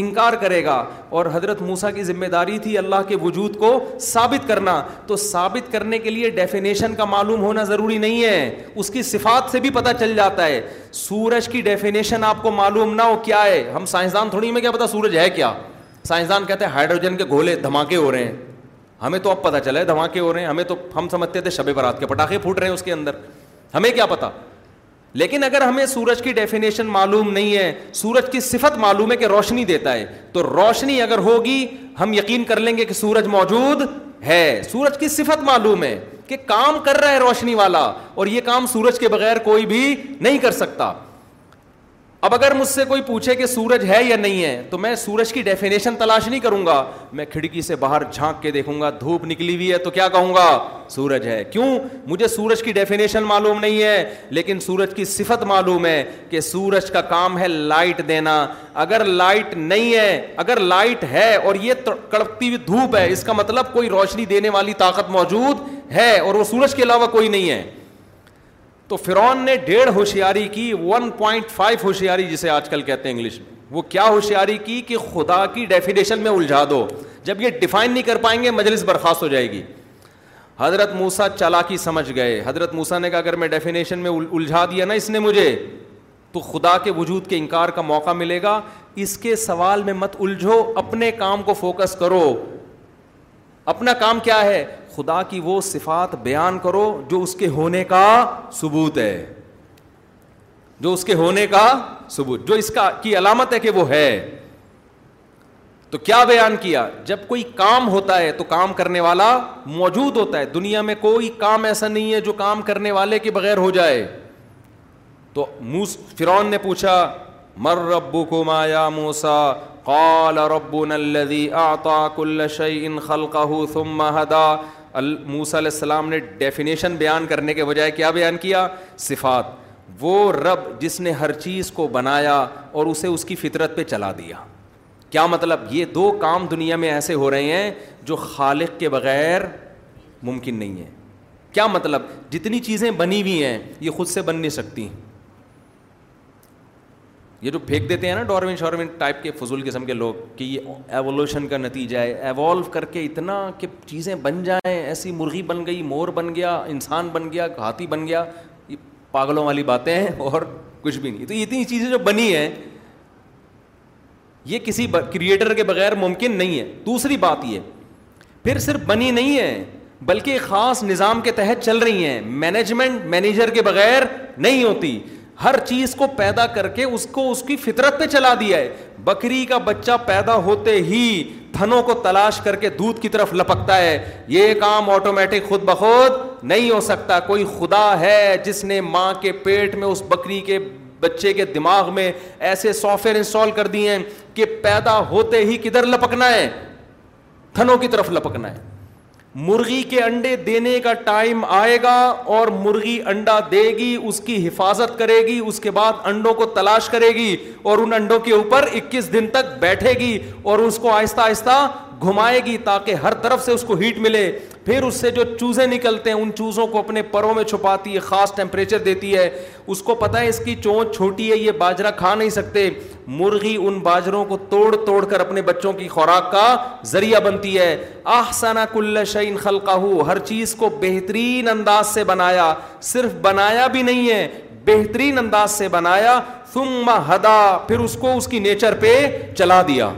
Speaker 5: انکار کرے گا اور حضرت موسا کی ذمہ داری تھی اللہ کے وجود کو ثابت کرنا تو ثابت کرنے کے لیے ڈیفینیشن کا معلوم ہونا ضروری نہیں ہے ہے اس کی صفات سے بھی پتہ چل جاتا سورج کی ڈیفینیشن آپ کو معلوم نہ ہو کیا ہے ہم سائنسدان تھوڑی میں کیا پتا سورج ہے کیا سائنسدان کہتے ہیں ہائیڈروجن کے گھولے دھماکے ہو رہے ہیں ہمیں تو اب پتہ چلا ہے دھماکے ہو رہے ہیں ہمیں تو ہم سمجھتے تھے شب برات کے پٹاخے پھوٹ رہے ہیں اس کے اندر ہمیں کیا پتا لیکن اگر ہمیں سورج کی ڈیفینیشن معلوم نہیں ہے سورج کی صفت معلوم ہے کہ روشنی دیتا ہے تو روشنی اگر ہوگی ہم یقین کر لیں گے کہ سورج موجود ہے سورج کی صفت معلوم ہے کہ کام کر رہا ہے روشنی والا اور یہ کام سورج کے بغیر کوئی بھی نہیں کر سکتا اب اگر مجھ سے کوئی پوچھے کہ سورج ہے یا نہیں ہے تو میں سورج کی ڈیفینیشن تلاش نہیں کروں گا میں کھڑکی سے باہر جھانک کے دیکھوں گا دھوپ نکلی ہوئی ہے تو کیا کہوں گا سورج ہے کیوں مجھے سورج کی ڈیفینیشن معلوم نہیں ہے لیکن سورج کی صفت معلوم ہے کہ سورج کا کام ہے لائٹ دینا اگر لائٹ نہیں ہے اگر لائٹ ہے اور یہ کڑکتی ہوئی دھوپ ہے اس کا مطلب کوئی روشنی دینے والی طاقت موجود ہے اور وہ سورج کے علاوہ کوئی نہیں ہے تو فرون نے ڈیڑھ ہوشیاری کی ون پوائنٹ فائیو ہوشیاری جسے آج کل کہتے ہیں انگلش میں وہ کیا ہوشیاری کی کہ خدا کی ڈیفینیشن میں الجھا دو جب یہ ڈیفائن نہیں کر پائیں گے مجلس برخاست ہو جائے گی حضرت موسا چالاکی سمجھ گئے حضرت موسا نے کہا اگر میں میں ڈیفینیشن الجھا دیا نا اس نے مجھے تو خدا کے وجود کے انکار کا موقع ملے گا اس کے سوال میں مت الجھو اپنے کام کو فوکس کرو اپنا کام کیا ہے خدا کی وہ صفات بیان کرو جو اس کے ہونے کا ثبوت ہے جو اس کے ہونے کا ثبوت جو اس کا کی علامت ہے ہے کہ وہ تو کیا بیان کیا جب کوئی کام ہوتا ہے تو کام کرنے والا موجود ہوتا ہے دنیا میں کوئی کام ایسا نہیں ہے جو کام کرنے والے کے بغیر ہو جائے تو موس فرون نے پوچھا مر ربو کو مایا موسا کال هدى علیہ السلام نے ڈیفینیشن بیان کرنے کے بجائے کیا بیان کیا صفات وہ رب جس نے ہر چیز کو بنایا اور اسے اس کی فطرت پہ چلا دیا کیا مطلب یہ دو کام دنیا میں ایسے ہو رہے ہیں جو خالق کے بغیر ممکن نہیں ہے کیا مطلب جتنی چیزیں بنی ہوئی ہیں یہ خود سے بن نہیں سکتی یہ جو پھینک دیتے ہیں نا ڈوروین شارمن ٹائپ کے فضول قسم کے لوگ کہ یہ ایوولوشن کا نتیجہ ہے ایوالو کر کے اتنا کہ چیزیں بن جائیں ایسی مرغی بن گئی مور بن گیا انسان بن گیا ہاتھی بن گیا یہ پاگلوں والی باتیں ہیں اور کچھ بھی نہیں تو اتنی چیزیں جو بنی ہیں یہ کسی کریٹر کے بغیر ممکن نہیں ہے دوسری بات یہ پھر صرف بنی نہیں ہے بلکہ خاص نظام کے تحت چل رہی ہیں مینجمنٹ مینیجر کے بغیر نہیں ہوتی ہر چیز کو پیدا کر کے اس کو اس کی فطرت پہ چلا دیا ہے بکری کا بچہ پیدا ہوتے ہی تھنوں کو تلاش کر کے دودھ کی طرف لپکتا ہے یہ کام آٹومیٹک خود بخود نہیں ہو سکتا کوئی خدا ہے جس نے ماں کے پیٹ میں اس بکری کے بچے کے دماغ میں ایسے سافٹ ویئر انسٹال کر دیے ہیں کہ پیدا ہوتے ہی کدھر لپکنا ہے تھنوں کی طرف لپکنا ہے مرغی کے انڈے دینے کا ٹائم آئے گا اور مرغی انڈا دے گی اس کی حفاظت کرے گی اس کے بعد انڈوں کو تلاش کرے گی اور ان انڈوں کے اوپر اکیس دن تک بیٹھے گی اور اس کو آہستہ آہستہ گھمائے گی تاکہ ہر طرف سے اس کو ہیٹ ملے پھر اس سے جو چوزے نکلتے ہیں ان چوزوں کو اپنے پروں میں چھپاتی ہے خاص ٹیمپریچر دیتی ہے اس کو پتہ ہے اس کی چونچ چھوٹی ہے یہ باجرہ کھا نہیں سکتے مرغی ان باجروں کو توڑ توڑ کر اپنے بچوں کی خوراک کا ذریعہ بنتی ہے آحسانہ کل شعین خلقہ ہر چیز کو بہترین انداز سے بنایا صرف بنایا بھی نہیں ہے بہترین انداز سے بنایا ثم ہدا پھر اس کو اس کی نیچر پہ چلا دیا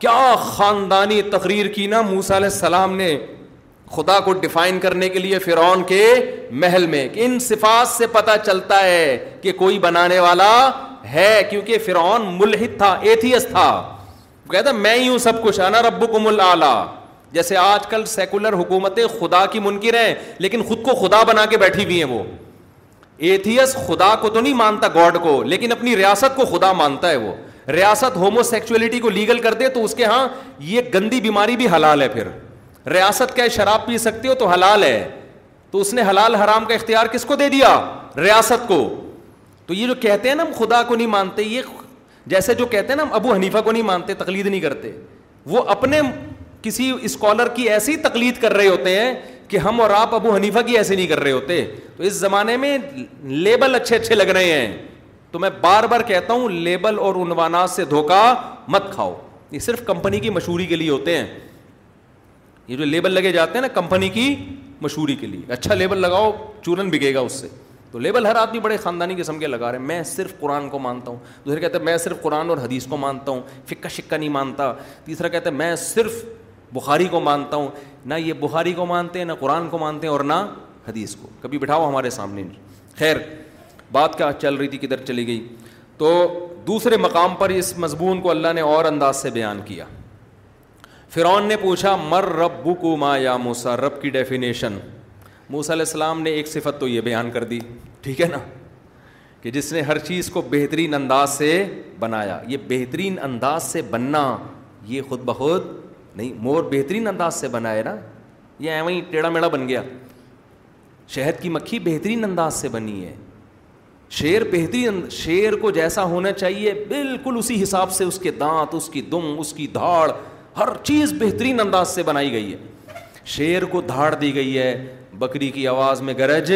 Speaker 5: کیا خاندانی تقریر کی نا موسا علیہ السلام نے خدا کو ڈیفائن کرنے کے لیے فرعون کے محل میں ان صفات سے پتا چلتا ہے کہ کوئی بنانے والا ہے کیونکہ فرعون ملحد تھا ایتھیس تھا کہتا میں ہی ہوں سب کچھ آنا رب کو مل آلہ جیسے آج کل سیکولر حکومتیں خدا کی منکر ہیں لیکن خود کو خدا بنا کے بیٹھی ہوئی ہیں وہ ایتھیس خدا کو تو نہیں مانتا گاڈ کو لیکن اپنی ریاست کو خدا مانتا ہے وہ ریاست ہومو سیکچولیٹی کو لیگل کر دے تو اس کے ہاں یہ گندی بیماری بھی حلال ہے پھر ریاست کیا شراب پی سکتے ہو تو حلال ہے تو اس نے حلال حرام کا اختیار کس کو دے دیا ریاست کو تو یہ جو کہتے ہیں نا ہم خدا کو نہیں مانتے یہ جیسے جو کہتے ہیں نا ہم ابو حنیفہ کو نہیں مانتے تقلید نہیں کرتے وہ اپنے کسی اسکالر کی ایسی تقلید کر رہے ہوتے ہیں کہ ہم اور آپ ابو حنیفہ کی ایسے نہیں کر رہے ہوتے تو اس زمانے میں لیبل اچھے اچھے لگ رہے ہیں تو میں بار بار کہتا ہوں لیبل اور عنوانات سے دھوکہ مت کھاؤ یہ صرف کمپنی کی مشہوری کے لیے ہوتے ہیں یہ جو لیبل لگے جاتے ہیں نا کمپنی کی مشہوری کے لیے اچھا لیبل لگاؤ چورن بگے گا اس سے تو لیبل ہر آدمی بڑے خاندانی قسم کے لگا رہے ہیں میں صرف قرآن کو مانتا ہوں دوسرے کہتے ہیں میں صرف قرآن اور حدیث کو مانتا ہوں فکہ شکا نہیں مانتا تیسرا کہتے ہیں میں صرف بخاری کو مانتا ہوں نہ یہ بخاری کو مانتے ہیں نہ قرآن کو مانتے ہیں اور نہ حدیث کو کبھی بٹھاؤ ہمارے سامنے خیر بات کیا چل رہی تھی کدھر چلی گئی تو دوسرے مقام پر اس مضمون کو اللہ نے اور انداز سے بیان کیا فرعون نے پوچھا مر رب بو ما یا موسا رب کی ڈیفینیشن موسیٰ علیہ السلام نے ایک صفت تو یہ بیان کر دی ٹھیک ہے نا کہ جس نے ہر چیز کو بہترین انداز سے بنایا یہ بہترین انداز سے بننا یہ خود بخود نہیں مور بہترین انداز سے بنا ہے نا یہ ایویں ٹیڑھا میڑھا بن گیا شہد کی مکھی بہترین انداز سے بنی ہے شیر بہترین شیر کو جیسا ہونا چاہیے بالکل اسی حساب سے اس کے دانت اس کی دم اس کی دھاڑ ہر چیز بہترین انداز سے بنائی گئی ہے شیر کو دھاڑ دی گئی ہے بکری کی آواز میں گرج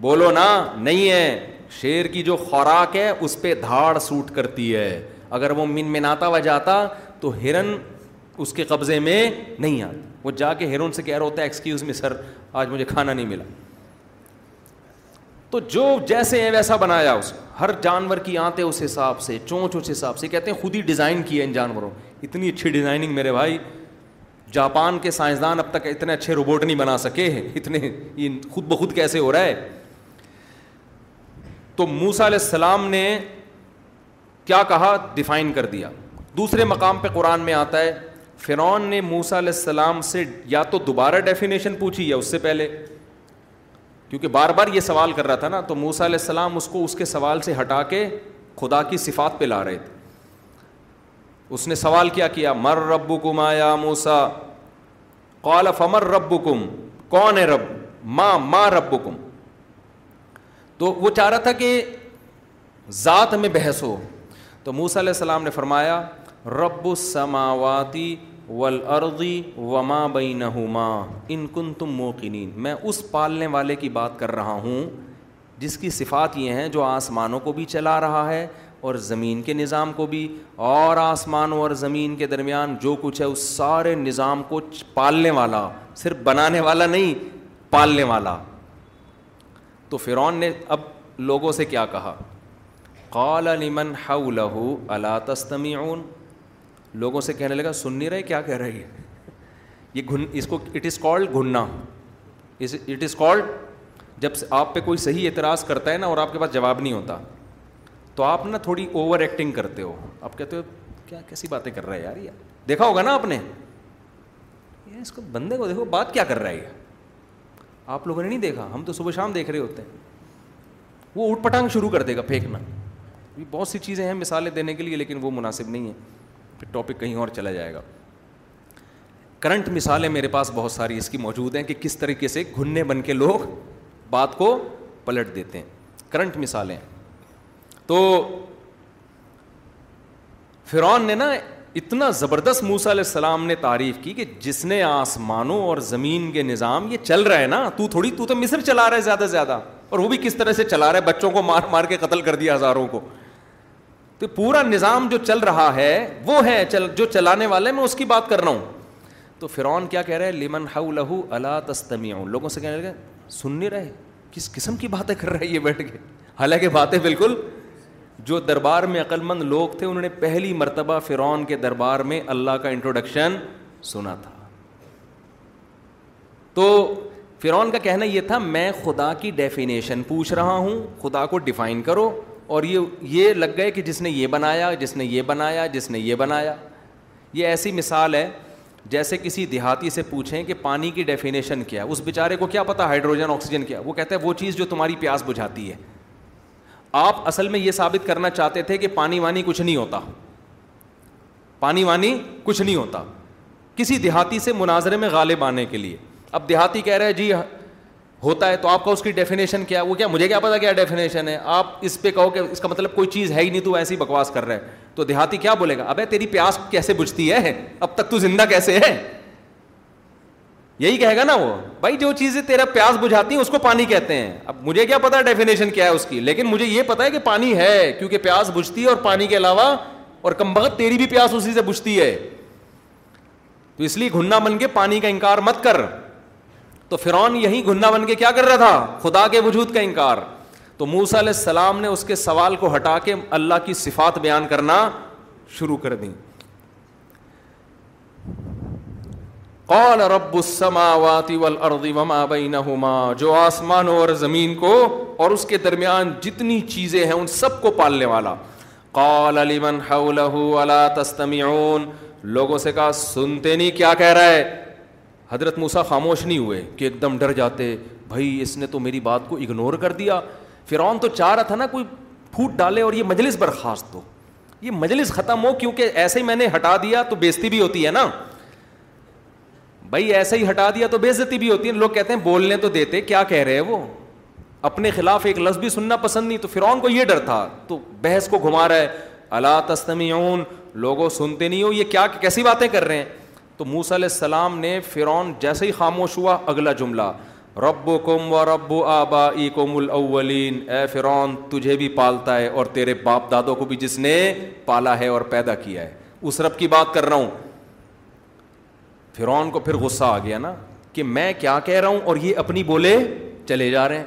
Speaker 5: بولو نا نہیں ہے شیر کی جو خوراک ہے اس پہ دھاڑ سوٹ کرتی ہے اگر وہ من مناتا ہوا جاتا تو ہرن اس کے قبضے میں نہیں آتا وہ جا کے ہرون سے کہہ رہا ہوتا ہے ایکسکیوز میں سر آج مجھے کھانا نہیں ملا تو جو جیسے ہیں ویسا بنایا اس ہر جانور کی آتے اس حساب سے چونچ اس حساب سے کہتے ہیں خود ہی ڈیزائن کیا ان جانوروں اتنی اچھی ڈیزائننگ میرے بھائی جاپان کے سائنسدان اب تک اتنے اچھے روبوٹ نہیں بنا سکے ہیں اتنے خود بخود کیسے ہو رہا ہے تو موسا علیہ السلام نے کیا کہا ڈیفائن کر دیا دوسرے مقام پہ قرآن میں آتا ہے فرون نے موسا علیہ السلام سے یا تو دوبارہ ڈیفینیشن پوچھی یا اس سے پہلے کیونکہ بار بار یہ سوال کر رہا تھا نا تو موسا علیہ السلام اس کو اس کے سوال سے ہٹا کے خدا کی صفات پہ لا رہے تھے اس نے سوال کیا کیا مر رب کم آیا موسا قال فمر رب کم کون ہے رب ماں ماں رب کم تو وہ چاہ رہا تھا کہ ذات میں بحث ہو تو موسا علیہ السلام نے فرمایا رب سماواتی ولعرضی وما بینہما ان کن تم موقنین میں اس پالنے والے کی بات کر رہا ہوں جس کی صفات یہ ہیں جو آسمانوں کو بھی چلا رہا ہے اور زمین کے نظام کو بھی اور آسمانوں اور زمین کے درمیان جو کچھ ہے اس سارے نظام کو پالنے والا صرف بنانے والا نہیں پالنے والا تو فرعون نے اب لوگوں سے کیا کہا تستمعون لوگوں سے کہنے لگا سن نہیں رہے کیا کہہ رہے یہ گھن اس کو اٹ از کالڈ گھننا اٹ از کالڈ جب آپ پہ کوئی صحیح اعتراض کرتا ہے نا اور آپ کے پاس جواب نہیں ہوتا تو آپ نا تھوڑی اوور ایکٹنگ کرتے ہو آپ کہتے ہو کیا کیسی باتیں کر رہا ہے یار یہ دیکھا ہوگا نا آپ نے اس کو بندے کو دیکھو بات کیا کر رہا ہے یہ آپ لوگوں نے نہیں دیکھا ہم تو صبح شام دیکھ رہے ہوتے ہیں وہ اٹ پٹانگ شروع کر دے گا پھینکنا بہت سی چیزیں ہیں مثالیں دینے کے لیے لیکن وہ مناسب نہیں ہے پھر ٹاپک کہیں اور چلا جائے گا کرنٹ مثالیں میرے پاس بہت ساری اس کی موجود ہیں کہ کس طریقے سے گھننے بن کے لوگ بات کو پلٹ دیتے ہیں کرنٹ مثالیں تو فرعون نے نا اتنا زبردست موسا علیہ السلام نے تعریف کی کہ جس نے آسمانوں اور زمین کے نظام یہ چل رہا ہے نا تو تھوڑی تو تو مصر چلا رہا ہے زیادہ سے زیادہ اور وہ بھی کس طرح سے چلا رہا ہے بچوں کو مار مار کے قتل کر دیا ہزاروں کو تو پورا نظام جو چل رہا ہے وہ ہے چل جو چلانے والے میں اس کی بات کر رہا ہوں تو فرعون کیا کہہ رہے ہیں لمن لہو اللہ تستمیاں لوگوں سے کہنے لگے سن نہیں رہے کس قسم کی باتیں کر رہے یہ بیٹھ کے حالانکہ باتیں بالکل جو دربار میں عقل مند لوگ تھے انہوں نے پہلی مرتبہ فرعون کے دربار میں اللہ کا انٹروڈکشن سنا تھا تو فرعون کا کہنا یہ تھا میں خدا کی ڈیفینیشن پوچھ رہا ہوں خدا کو ڈیفائن کرو اور یہ یہ لگ گئے کہ جس نے یہ بنایا جس نے یہ بنایا جس نے یہ بنایا یہ ایسی مثال ہے جیسے کسی دیہاتی سے پوچھیں کہ پانی کی ڈیفینیشن کیا اس بیچارے کو کیا پتا ہائیڈروجن آکسیجن کیا وہ کہتا ہے وہ چیز جو تمہاری پیاس بجھاتی ہے آپ اصل میں یہ ثابت کرنا چاہتے تھے کہ پانی وانی کچھ نہیں ہوتا پانی وانی کچھ نہیں ہوتا کسی دیہاتی سے مناظرے میں غالب آنے کے لیے اب دیہاتی کہہ رہے جی ہوتا ہے تو آپ کا اس کی ڈیفینیشن کیا وہ کیا مجھے کیا پتا کیا ڈیفینیشن ہے آپ اس پہ کہو کہ اس کا مطلب کوئی چیز ہے ہی نہیں تو ایسی بکواس کر رہے تو دیہاتی کیا بولے گا ابے تیری پیاس کیسے بجھتی ہے اب تک تو زندہ کیسے ہے یہی کہے گا نا وہ بھائی جو چیزیں تیرا پیاس بجھاتی ہیں اس کو پانی کہتے ہیں اب مجھے کیا پتا ڈیفینیشن کیا ہے اس کی لیکن مجھے یہ پتا ہے کہ پانی ہے کیونکہ پیاس بجھتی ہے اور پانی کے علاوہ اور کم بخت تیری بھی پیاس اسی سے بجھتی ہے تو اس لیے گھننا بن کے پانی کا انکار مت کر تو فرعون یہی گھننا بن کے کیا کر رہا تھا خدا کے وجود کا انکار تو موسا علیہ السلام نے اس کے سوال کو ہٹا کے اللہ کی صفات بیان کرنا شروع کر دیں قال رب السماوات والارض وما بینہما جو آسمان اور زمین کو اور اس کے درمیان جتنی چیزیں ہیں ان سب کو پالنے والا قال لمن حوله الا تستمعون لوگوں سے کہا سنتے نہیں کیا کہہ رہا ہے حضرت موسا خاموش نہیں ہوئے کہ ایک دم ڈر جاتے بھائی اس نے تو میری بات کو اگنور کر دیا فرعون تو چاہ رہا تھا نا کوئی پھوٹ ڈالے اور یہ مجلس برخاست ہو یہ مجلس ختم ہو کیونکہ ایسے ہی میں نے ہٹا دیا تو بےزتی بھی ہوتی ہے نا بھائی ایسے ہی ہٹا دیا تو بےزتی بھی ہوتی ہے لوگ کہتے ہیں بولنے تو دیتے کیا کہہ رہے ہیں وہ اپنے خلاف ایک لفظ بھی سننا پسند نہیں تو فرعون کو یہ ڈر تھا تو بحث کو گھما رہا ہے اللہ تسمیون لوگوں سنتے نہیں ہو یہ کیا کیسی باتیں کر رہے ہیں تو موس علیہ السلام نے فرعون جیسے ہی خاموش ہوا اگلا جملہ رب و کم رب آبا الاولین اے فرعون تجھے بھی پالتا ہے اور تیرے باپ دادوں کو بھی جس نے پالا ہے اور پیدا کیا ہے اس رب کی بات کر رہا ہوں فرعون کو پھر غصہ آ گیا نا کہ میں کیا کہہ رہا ہوں اور یہ اپنی بولے چلے جا رہے ہیں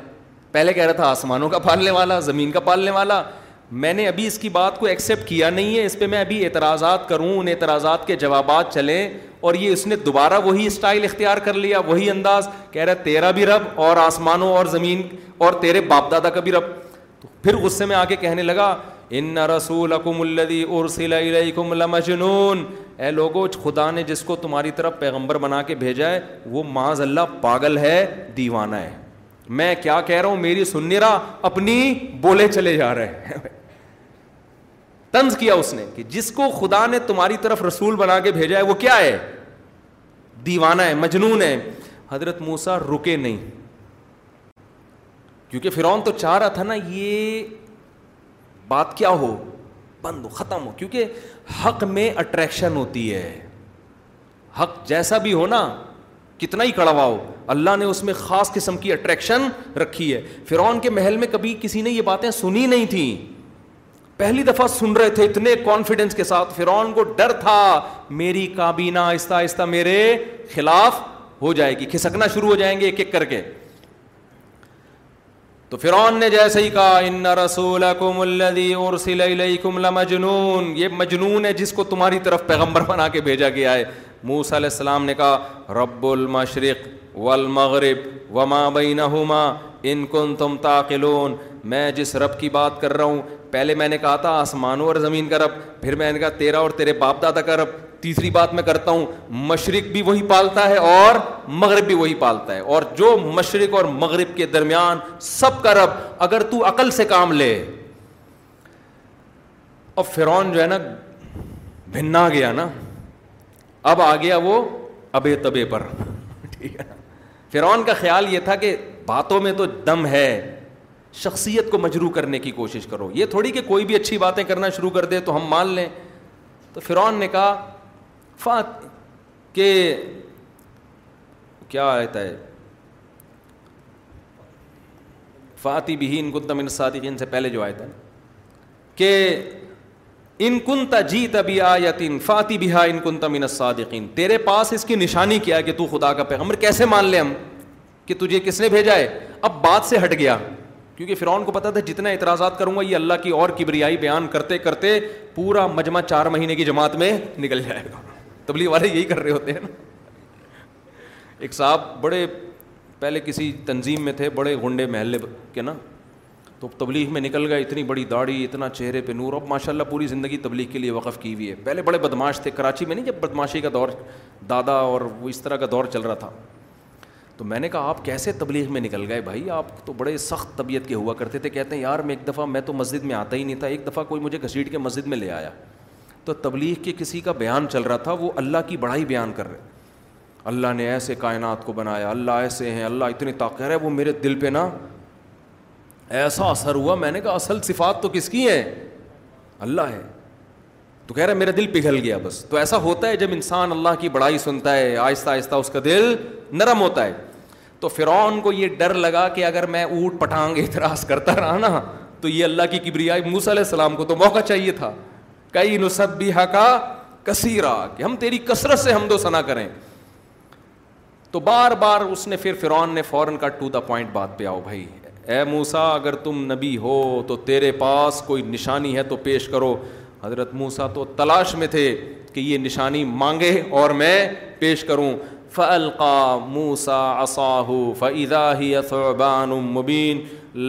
Speaker 5: پہلے کہہ رہا تھا آسمانوں کا پالنے والا زمین کا پالنے والا میں نے ابھی اس کی بات کو ایکسیپٹ کیا نہیں ہے اس پہ میں ابھی اعتراضات کروں ان اعتراضات کے جوابات چلیں اور یہ اس نے دوبارہ وہی اسٹائل اختیار کر لیا وہی انداز کہہ رہا تیرا بھی رب اور آسمانوں اور زمین اور تیرے باپ دادا کا بھی رب تو پھر غصے میں میں آگے کہنے لگا ان رسول مجنون اے لوگو خدا نے جس کو تمہاری طرف پیغمبر بنا کے بھیجا ہے وہ معاذ اللہ پاگل ہے دیوانہ ہے میں کیا کہہ رہا ہوں میری سننے رہا اپنی بولے چلے جا رہے ہیں کیا اس نے کہ جس کو خدا نے تمہاری طرف رسول بنا کے بھیجا ہے وہ کیا ہے دیوانہ ہے مجنون ہے حضرت موسا رکے نہیں کیونکہ فرعون تو چاہ رہا تھا نا یہ بات کیا ہو ہو بند ختم ہو کیونکہ حق میں اٹریکشن ہوتی ہے حق جیسا بھی ہو نا کتنا ہی کڑوا ہو اللہ نے اس میں خاص قسم کی اٹریکشن رکھی ہے فرعون کے محل میں کبھی کسی نے یہ باتیں سنی نہیں تھیں پہلی دفعہ سن رہے تھے اتنے کانفیڈنس کے ساتھ فرعون کو ڈر تھا میری کابینہ آہستہ آہستہ میرے خلاف ہو جائے گی کھسکنا شروع ہو جائیں گے ایک ایک کر کے تو فرعون نے جیسے ہی کہا ان رسول لمجنون یہ مجنون ہے جس کو تمہاری طرف پیغمبر بنا کے بھیجا گیا ہے موس علیہ السلام نے کہا رب المشرق والمغرب وما بینہما ان کن تم تاقلون میں جس رب کی بات کر رہا ہوں پہلے میں نے کہا تھا آسمانوں اور زمین کا رب پھر میں نے کہا تیرا اور تیرے باپ دادا کا رب تیسری بات میں کرتا ہوں مشرق بھی وہی پالتا ہے اور مغرب بھی وہی پالتا ہے اور جو مشرق اور مغرب کے درمیان سب کا رب اگر تو عقل سے کام لے اب فرون جو ہے نا بھنا گیا نا اب آ گیا وہ ابے تبے پر ٹھیک ہے فرون کا خیال یہ تھا کہ باتوں میں تو دم ہے شخصیت کو مجروح کرنے کی کوشش کرو یہ تھوڑی کہ کوئی بھی اچھی باتیں کرنا شروع کر دے تو ہم مان لیں تو فرعون نے کہا فات کہ کیا رہتا ہے فاتی بھی ان کنتمن صادقین سے پہلے جو آئے تھے کہ ان کنتا جیت ابھی آیتن فاتی بیا ان کن صادقین تیرے پاس اس کی نشانی کیا کہ تو خدا کا پیغمبر کیسے مان لیں ہم کہ تجھے کس نے بھیجا ہے اب بات سے ہٹ گیا کیونکہ فرعون کو پتا تھا جتنا اعتراضات کروں گا یہ اللہ کی اور کبریائی بیان کرتے کرتے پورا مجمع چار مہینے کی جماعت میں نکل جائے گا تبلیغ والے یہی کر رہے ہوتے ہیں نا ایک صاحب بڑے پہلے کسی تنظیم میں تھے بڑے گنڈے محلے کے نا تو تبلیغ میں نکل گئے اتنی بڑی داڑھی اتنا چہرے پہ نور اب ماشاء اللہ پوری زندگی تبلیغ کے لیے وقف کی ہوئی ہے پہلے بڑے بدماش تھے کراچی میں نہیں جب بدماشی کا دور دادا اور وہ اس طرح کا دور چل رہا تھا تو میں نے کہا آپ کیسے تبلیغ میں نکل گئے بھائی آپ تو بڑے سخت طبیعت کے ہوا کرتے تھے کہتے ہیں یار میں ایک دفعہ میں تو مسجد میں آتا ہی نہیں تھا ایک دفعہ کوئی مجھے گھسیٹ کے مسجد میں لے آیا تو تبلیغ کے کسی کا بیان چل رہا تھا وہ اللہ کی بڑائی بیان کر رہے اللہ نے ایسے کائنات کو بنایا اللہ ایسے ہیں اللہ اتنی طاقت ہے وہ میرے دل پہ نا ایسا اثر ہوا میں نے کہا اصل صفات تو کس کی ہے اللہ ہے تو کہہ رہے میرا دل پگھل گیا بس تو ایسا ہوتا ہے جب انسان اللہ کی بڑائی سنتا ہے آہستہ آہستہ اس کا دل نرم ہوتا ہے تو فرعون کو یہ ڈر لگا کہ اگر میں اونٹ پٹانگ اعتراض کرتا رہا نا تو یہ اللہ کی کبریائی موسیٰ علیہ السلام کو تو موقع چاہیے تھا کئی نصب بھی حقا کثیرہ کہ ہم تیری کثرت سے ہم دو ثنا کریں تو بار بار اس نے پھر فرعون نے فوراً کا ٹو دا پوائنٹ بات پہ آؤ بھائی اے موسا اگر تم نبی ہو تو تیرے پاس کوئی نشانی ہے تو پیش کرو حضرت موسا تو تلاش میں تھے کہ یہ نشانی مانگے اور میں پیش کروں فعلقا موسا اصاہ فعضا ہی اصوبان مبین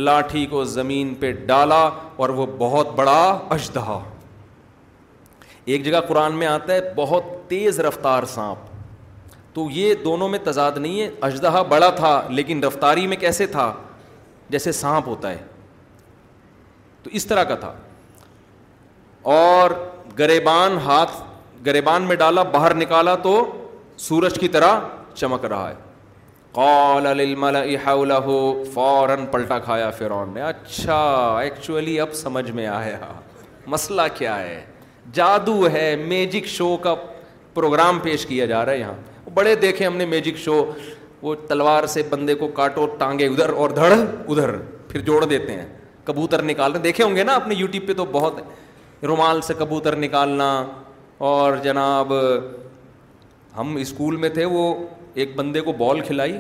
Speaker 5: لاٹھی کو زمین پہ ڈالا اور وہ بہت بڑا اشدہ ایک جگہ قرآن میں آتا ہے بہت تیز رفتار سانپ تو یہ دونوں میں تضاد نہیں ہے اجدہ بڑا تھا لیکن رفتاری میں کیسے تھا جیسے سانپ ہوتا ہے تو اس طرح کا تھا اور گریبان ہاتھ گریبان میں ڈالا باہر نکالا تو سورج کی طرح چمک رہا ہے قال فوراً پلٹا کھایا نے اچھا ایکچولی اب سمجھ میں آیا مسئلہ کیا ہے جادو ہے میجک شو کا پروگرام پیش کیا جا رہا ہے یہاں بڑے دیکھے ہم نے میجک شو وہ تلوار سے بندے کو کاٹو ٹانگے ادھر اور دھڑ ادھر پھر جوڑ دیتے ہیں کبوتر نکالتے دیکھے ہوں گے نا اپنے یوٹیوب پہ تو بہت رومال سے کبوتر نکالنا اور جناب ہم اسکول میں تھے وہ ایک بندے کو بال کھلائی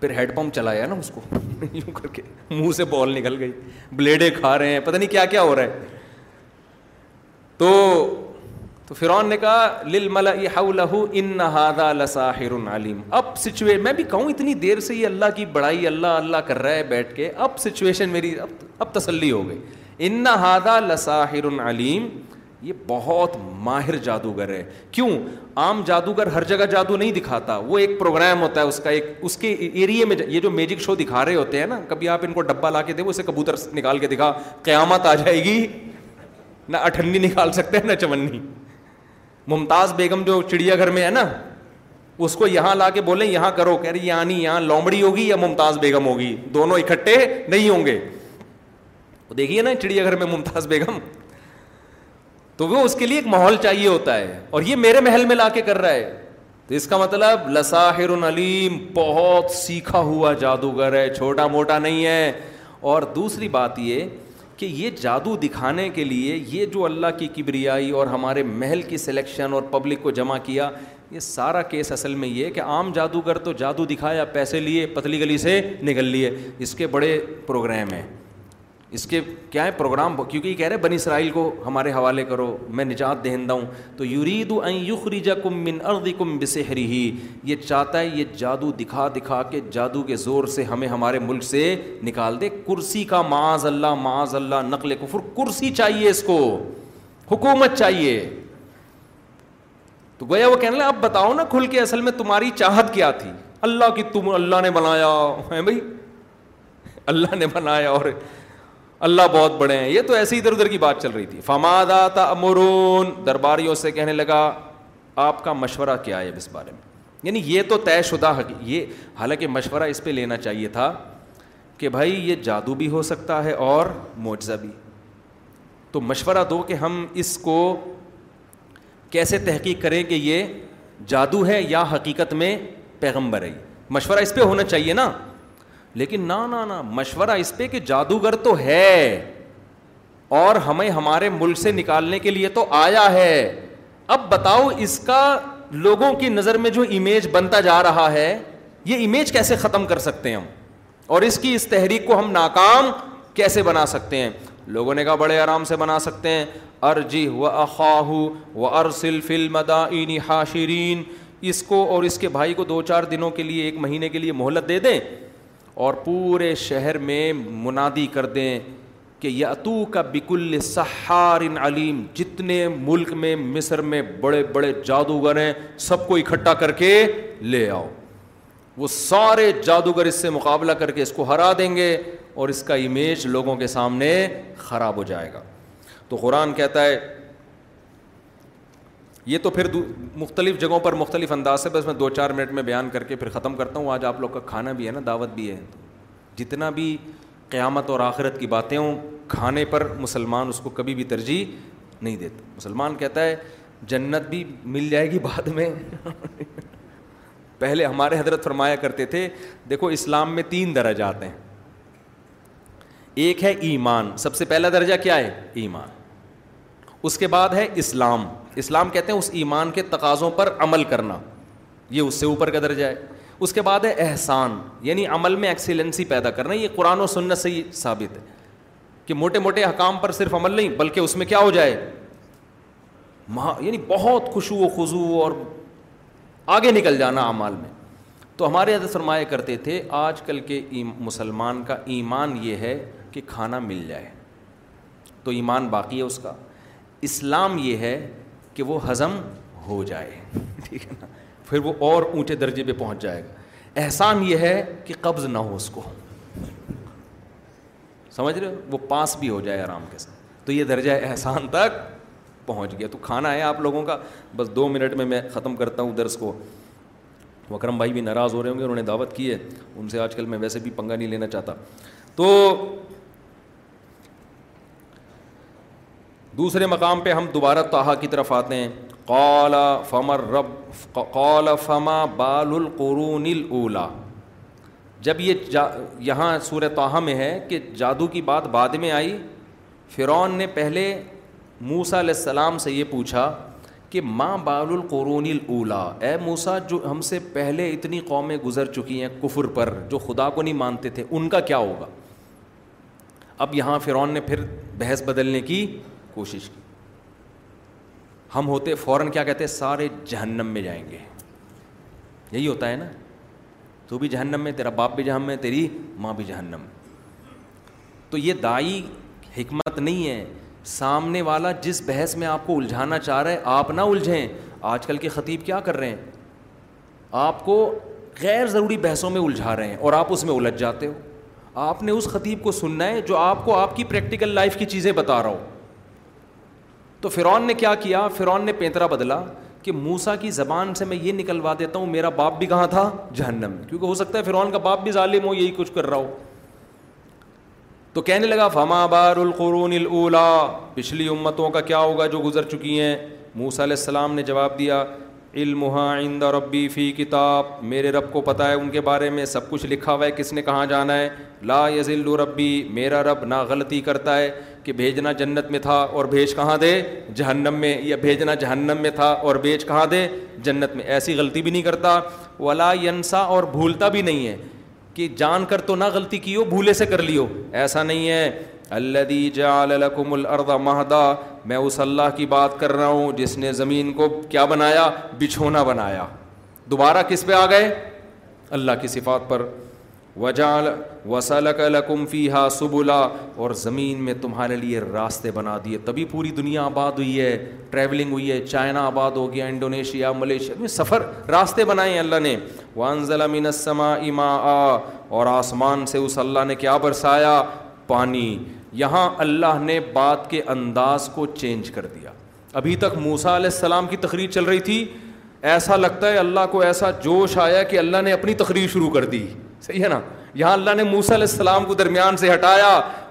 Speaker 5: پھر ہیڈ پمپ چلایا نا اس کو یوں کر کے منہ سے بال نکل گئی بلیڈیں کھا رہے ہیں پتہ نہیں کیا کیا ہو رہا ہے تو تو فرعون نے کہا لل لہو ان ہادہ لساہر علیم اب سچویشن میں بھی کہوں اتنی دیر سے یہ اللہ کی بڑائی اللہ اللہ کر رہا ہے بیٹھ کے اب سچویشن میری اب اب تسلی ہو گئی ان لساحر علیم یہ بہت ماہر جادوگر ہے کیوں عام جادوگر ہر جگہ جادو نہیں دکھاتا وہ ایک پروگرام ہوتا ہے اس کا ایک اس کے ایریے میں یہ جو میجک شو دکھا رہے ہوتے ہیں نا کبھی آپ ان کو ڈبا لا کے دے اسے کبوتر نکال کے دکھا قیامت آ جائے گی نہ اٹھنی نکال سکتے ہیں نہ چمنی ممتاز بیگم جو چڑیا گھر میں ہے نا اس کو یہاں لا کے بولیں یہاں کرو کہہ رہی یعنی یہاں لومڑی ہوگی یا ممتاز بیگم ہوگی دونوں اکٹھے نہیں ہوں گے دیکھیے نا چڑیا گھر میں ممتاز بیگم تو وہ اس کے لیے ایک ماحول چاہیے ہوتا ہے اور یہ میرے محل میں لا کے کر رہا ہے تو اس کا مطلب لساہر علیم بہت سیکھا ہوا جادوگر ہے چھوٹا موٹا نہیں ہے اور دوسری بات یہ کہ یہ جادو دکھانے کے لیے یہ جو اللہ کی کبریائی اور ہمارے محل کی سلیکشن اور پبلک کو جمع کیا یہ سارا کیس اصل میں یہ کہ عام جادوگر تو جادو دکھایا پیسے لیے پتلی گلی سے نکل لیے اس کے بڑے پروگرام ہیں اس کے کیا ہے پروگرام کیونکہ یہ کہہ رہے بن اسرائیل کو ہمارے حوالے کرو میں نجات دہندہ ہوں تو یورید کم کم من ہی یہ چاہتا ہے یہ جادو دکھا دکھا کے جادو کے زور سے ہمیں ہمارے ملک سے نکال دے کرسی کا معاذ معاذ اللہ اللہ نقل کفر کرسی چاہیے اس کو حکومت چاہیے تو گویا وہ کہنے لگا اب بتاؤ نا کھل کے اصل میں تمہاری چاہت کیا تھی اللہ کی تم اللہ نے بنایا ہے ہاں بھائی اللہ نے بنایا اور اللہ بہت بڑے ہیں یہ تو ایسی ادھر ادھر کی بات چل رہی تھی آتا امرون درباریوں سے کہنے لگا آپ کا مشورہ کیا ہے اب اس بارے میں یعنی یہ تو طے شدہ حق یہ حالانکہ مشورہ اس پہ لینا چاہیے تھا کہ بھائی یہ جادو بھی ہو سکتا ہے اور معجزہ بھی تو مشورہ دو کہ ہم اس کو کیسے تحقیق کریں کہ یہ جادو ہے یا حقیقت میں پیغمبر ہے مشورہ اس پہ ہونا چاہیے نا لیکن نہ نہ نہ مشورہ اس پہ کہ جادوگر تو ہے اور ہمیں ہمارے ملک سے نکالنے کے لیے تو آیا ہے اب بتاؤ اس کا لوگوں کی نظر میں جو امیج بنتا جا رہا ہے یہ امیج کیسے ختم کر سکتے ہیں ہم اور اس کی اس تحریک کو ہم ناکام کیسے بنا سکتے ہیں لوگوں نے کہا بڑے آرام سے بنا سکتے ہیں ارجی و اخاہو و ارسل فل مداینا حاشرین اس کو اور اس کے بھائی کو دو چار دنوں کے لیے ایک مہینے کے لیے مہلت دے دیں اور پورے شہر میں منادی کر دیں کہ یہ اتو کا بکل سہار علیم جتنے ملک میں مصر میں بڑے بڑے جادوگر ہیں سب کو اکٹھا کر کے لے آؤ وہ سارے جادوگر اس سے مقابلہ کر کے اس کو ہرا دیں گے اور اس کا امیج لوگوں کے سامنے خراب ہو جائے گا تو قرآن کہتا ہے یہ تو پھر مختلف جگہوں پر مختلف انداز ہے بس میں دو چار منٹ میں بیان کر کے پھر ختم کرتا ہوں آج آپ لوگ کا کھانا بھی ہے نا دعوت بھی ہے جتنا بھی قیامت اور آخرت کی باتیں ہوں کھانے پر مسلمان اس کو کبھی بھی ترجیح نہیں دیتا مسلمان کہتا ہے جنت بھی مل جائے گی بعد میں پہلے ہمارے حضرت فرمایا کرتے تھے دیکھو اسلام میں تین درجات ہیں ایک ہے ایمان سب سے پہلا درجہ کیا ہے ایمان اس کے بعد ہے اسلام اسلام کہتے ہیں اس ایمان کے تقاضوں پر عمل کرنا یہ اس سے اوپر کا درجہ ہے اس کے بعد ہے احسان یعنی عمل میں ایکسیلنسی پیدا کرنا یہ قرآن و سنت سے ہی ثابت ہے کہ موٹے موٹے حکام پر صرف عمل نہیں بلکہ اس میں کیا ہو جائے مہا یعنی بہت خوشو و خوضو اور آگے نکل جانا عمال میں تو ہمارے حضرت فرمایا کرتے تھے آج کل کے مسلمان کا ایمان یہ ہے کہ کھانا مل جائے تو ایمان باقی ہے اس کا اسلام یہ ہے کہ وہ ہضم ہو جائے ٹھیک ہے نا پھر وہ اور اونچے درجے پہ پہنچ جائے گا احسان یہ ہے کہ قبض نہ ہو اس کو سمجھ رہے ہو وہ پاس بھی ہو جائے آرام کے ساتھ تو یہ درجہ احسان تک پہنچ گیا تو کھانا ہے آپ لوگوں کا بس دو منٹ میں میں ختم کرتا ہوں درس کو وکرم بھائی بھی ناراض ہو رہے ہوں گے انہوں نے دعوت کی ہے ان سے آج کل میں ویسے بھی پنگا نہیں لینا چاہتا تو دوسرے مقام پہ ہم دوبارہ تاہا کی طرف آتے ہیں قال فمر قال فما بال القرون الاولا جب یہ جا یہاں سورہ تاہا میں ہے کہ جادو کی بات بعد میں آئی فرعون نے پہلے موسا علیہ السلام سے یہ پوچھا کہ ماں بال القرون الاولا اے موسا جو ہم سے پہلے اتنی قومیں گزر چکی ہیں کفر پر جو خدا کو نہیں مانتے تھے ان کا کیا ہوگا اب یہاں فرعون نے پھر بحث بدلنے کی کوشش کی ہم ہوتے فوراً کیا کہتے سارے جہنم میں جائیں گے یہی ہوتا ہے نا تو بھی جہنم میں تیرا باپ بھی جہنم میں تیری ماں بھی جہنم تو یہ دائی حکمت نہیں ہے سامنے والا جس بحث میں آپ کو الجھانا چاہ رہے آپ نہ الجھیں آج کل کے خطیب کیا کر رہے ہیں آپ کو غیر ضروری بحثوں میں الجھا رہے ہیں اور آپ اس میں الجھ جاتے ہو آپ نے اس خطیب کو سننا ہے جو آپ کو آپ کی پریکٹیکل لائف کی چیزیں بتا رہا ہوں تو فرعون نے کیا کیا فرعون نے پینترا بدلا کہ موسا کی زبان سے میں یہ نکلوا دیتا ہوں میرا باپ بھی کہاں تھا جہنم میں کیونکہ ہو سکتا ہے فرعون کا باپ بھی ظالم ہو یہی کچھ کر رہا ہو تو کہنے لگا فما بار القرون الاولا پچھلی امتوں کا کیا ہوگا جو گزر چکی ہیں موسا علیہ السلام نے جواب دیا علم ربی فی کتاب میرے رب کو پتہ ہے ان کے بارے میں سب کچھ لکھا ہوا ہے کس نے کہاں جانا ہے لا یزل ربی میرا رب نہ غلطی کرتا ہے کہ بھیجنا جنت میں تھا اور بھیج کہاں دے جہنم میں یا بھیجنا جہنم میں تھا اور بھیج کہاں دے جنت میں ایسی غلطی بھی نہیں کرتا ولا ینسا اور بھولتا بھی نہیں ہے کہ جان کر تو نہ غلطی کی ہو بھولے سے کر لیو ایسا نہیں ہے اللہ جالکم الردا مہدا میں اس اللہ کی بات کر رہا ہوں جس نے زمین کو کیا بنایا بچھونا بنایا دوبارہ کس پہ آ گئے اللہ کی صفات پر وجال وسل لکم فی ہا سب اور زمین میں تمہارے لیے راستے بنا دیے تبھی پوری دنیا آباد ہوئی ہے ٹریولنگ ہوئی ہے چائنا آباد ہو گیا انڈونیشیا ملیشیا میں سفر راستے بنائے اللہ نے وانزل منسما اما آ اور آسمان سے اس اللہ نے کیا برسایا پانی یہاں اللہ نے بات کے انداز کو چینج کر دیا ابھی تک موسا علیہ السلام کی تقریر چل رہی تھی ایسا لگتا ہے اللہ کو ایسا جوش آیا کہ اللہ نے اپنی تقریر شروع کر دی صحیح ہے نا یہاں اللہ نے موسیٰ علیہ السلام کو درمیان سے ہٹایا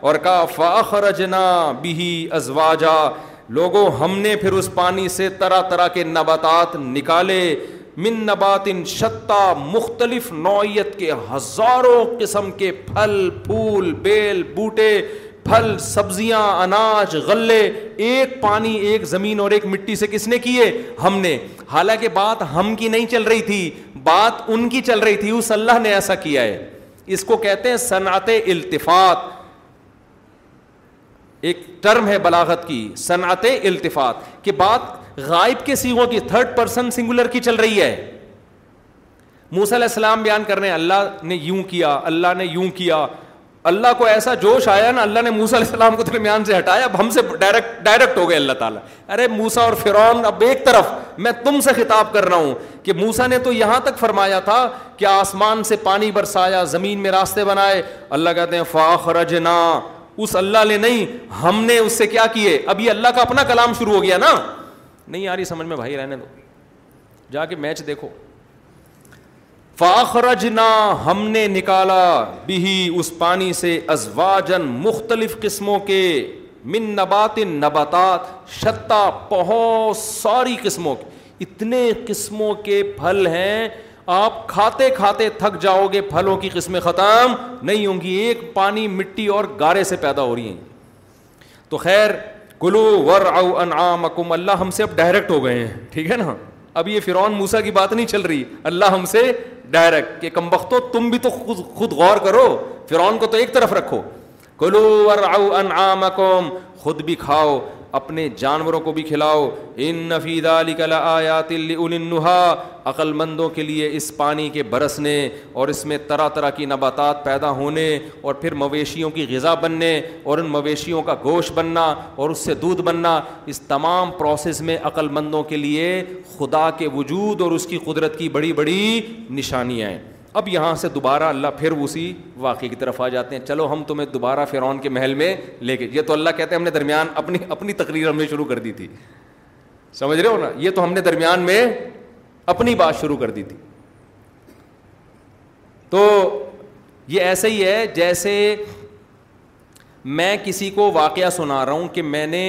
Speaker 5: اور کہا فاخر فاخرجنا بھی ازواجا لوگوں ہم نے پھر اس پانی سے طرح طرح کے نباتات نکالے من نبات ان شتہ مختلف نوعیت کے ہزاروں قسم کے پھل پھول بیل بوٹے پھل سبزیاں اناج غلے ایک پانی ایک زمین اور ایک مٹی سے کس نے کیے ہم نے حالانکہ بات بات ہم کی کی نہیں چل چل رہی رہی تھی تھی ان اس اللہ نے ایسا کیا ہے اس کو کہتے ہیں صنعت التفات ایک ٹرم ہے بلاغت کی صنعت التفات کہ بات غائب کے سیگوں کی تھرڈ پرسن سنگولر کی چل رہی ہے موسیٰ علیہ السلام بیان کرنے اللہ نے یوں کیا اللہ نے یوں کیا اللہ کو ایسا جوش آیا نا اللہ نے موسا علیہ السلام کو درمیان سے ہٹایا اب ہم سے ڈائریکٹ ڈائریکٹ ہو گئے اللہ تعالیٰ ارے موسا اور فرعون اب ایک طرف میں تم سے خطاب کر رہا ہوں کہ موسا نے تو یہاں تک فرمایا تھا کہ آسمان سے پانی برسایا زمین میں راستے بنائے اللہ کہتے ہیں فاخرجنا اس اللہ نے نہیں ہم نے اس سے کیا کیے ابھی اللہ کا اپنا کلام شروع ہو گیا نا نہیں آ رہی سمجھ میں بھائی رہنے دو جا کے میچ دیکھو فاخرجنا ہم نے نکالا بھی اس پانی سے ازواجن مختلف قسموں کے من نبات نباتات شتا بہت ساری قسموں کے اتنے قسموں کے پھل ہیں آپ کھاتے کھاتے تھک جاؤ گے پھلوں کی قسمیں ختم نہیں ہوں گی ایک پانی مٹی اور گارے سے پیدا ہو رہی ہیں تو خیر کلو ور او انعام اللہ ہم سے اب ڈائریکٹ ہو گئے ہیں ٹھیک ہے نا اب یہ فرعون موسا کی بات نہیں چل رہی اللہ ہم سے ڈائریکٹ کہ کم بختو تم بھی تو خود خود غور کرو فرعون کو تو ایک طرف رکھو کلو ا خود بھی کھاؤ اپنے جانوروں کو بھی کھلاؤ ان نفید علی کل آیات النحا عقل مندوں کے لیے اس پانی کے برسنے اور اس میں طرح طرح کی نباتات پیدا ہونے اور پھر مویشیوں کی غذا بننے اور ان مویشیوں کا گوشت بننا اور اس سے دودھ بننا اس تمام پروسیس میں عقل مندوں کے لیے خدا کے وجود اور اس کی قدرت کی بڑی بڑی نشانیاں ہیں اب یہاں سے دوبارہ اللہ پھر اسی واقعے کی طرف آ جاتے ہیں چلو ہم تمہیں دوبارہ فرعون کے محل میں لے کے یہ تو اللہ کہتے ہیں ہم نے درمیان اپنی اپنی تقریر ہم نے شروع کر دی تھی سمجھ رہے ہو نا یہ تو ہم نے درمیان میں اپنی بات شروع کر دی تھی تو یہ ایسے ہی ہے جیسے میں کسی کو واقعہ سنا رہا ہوں کہ میں نے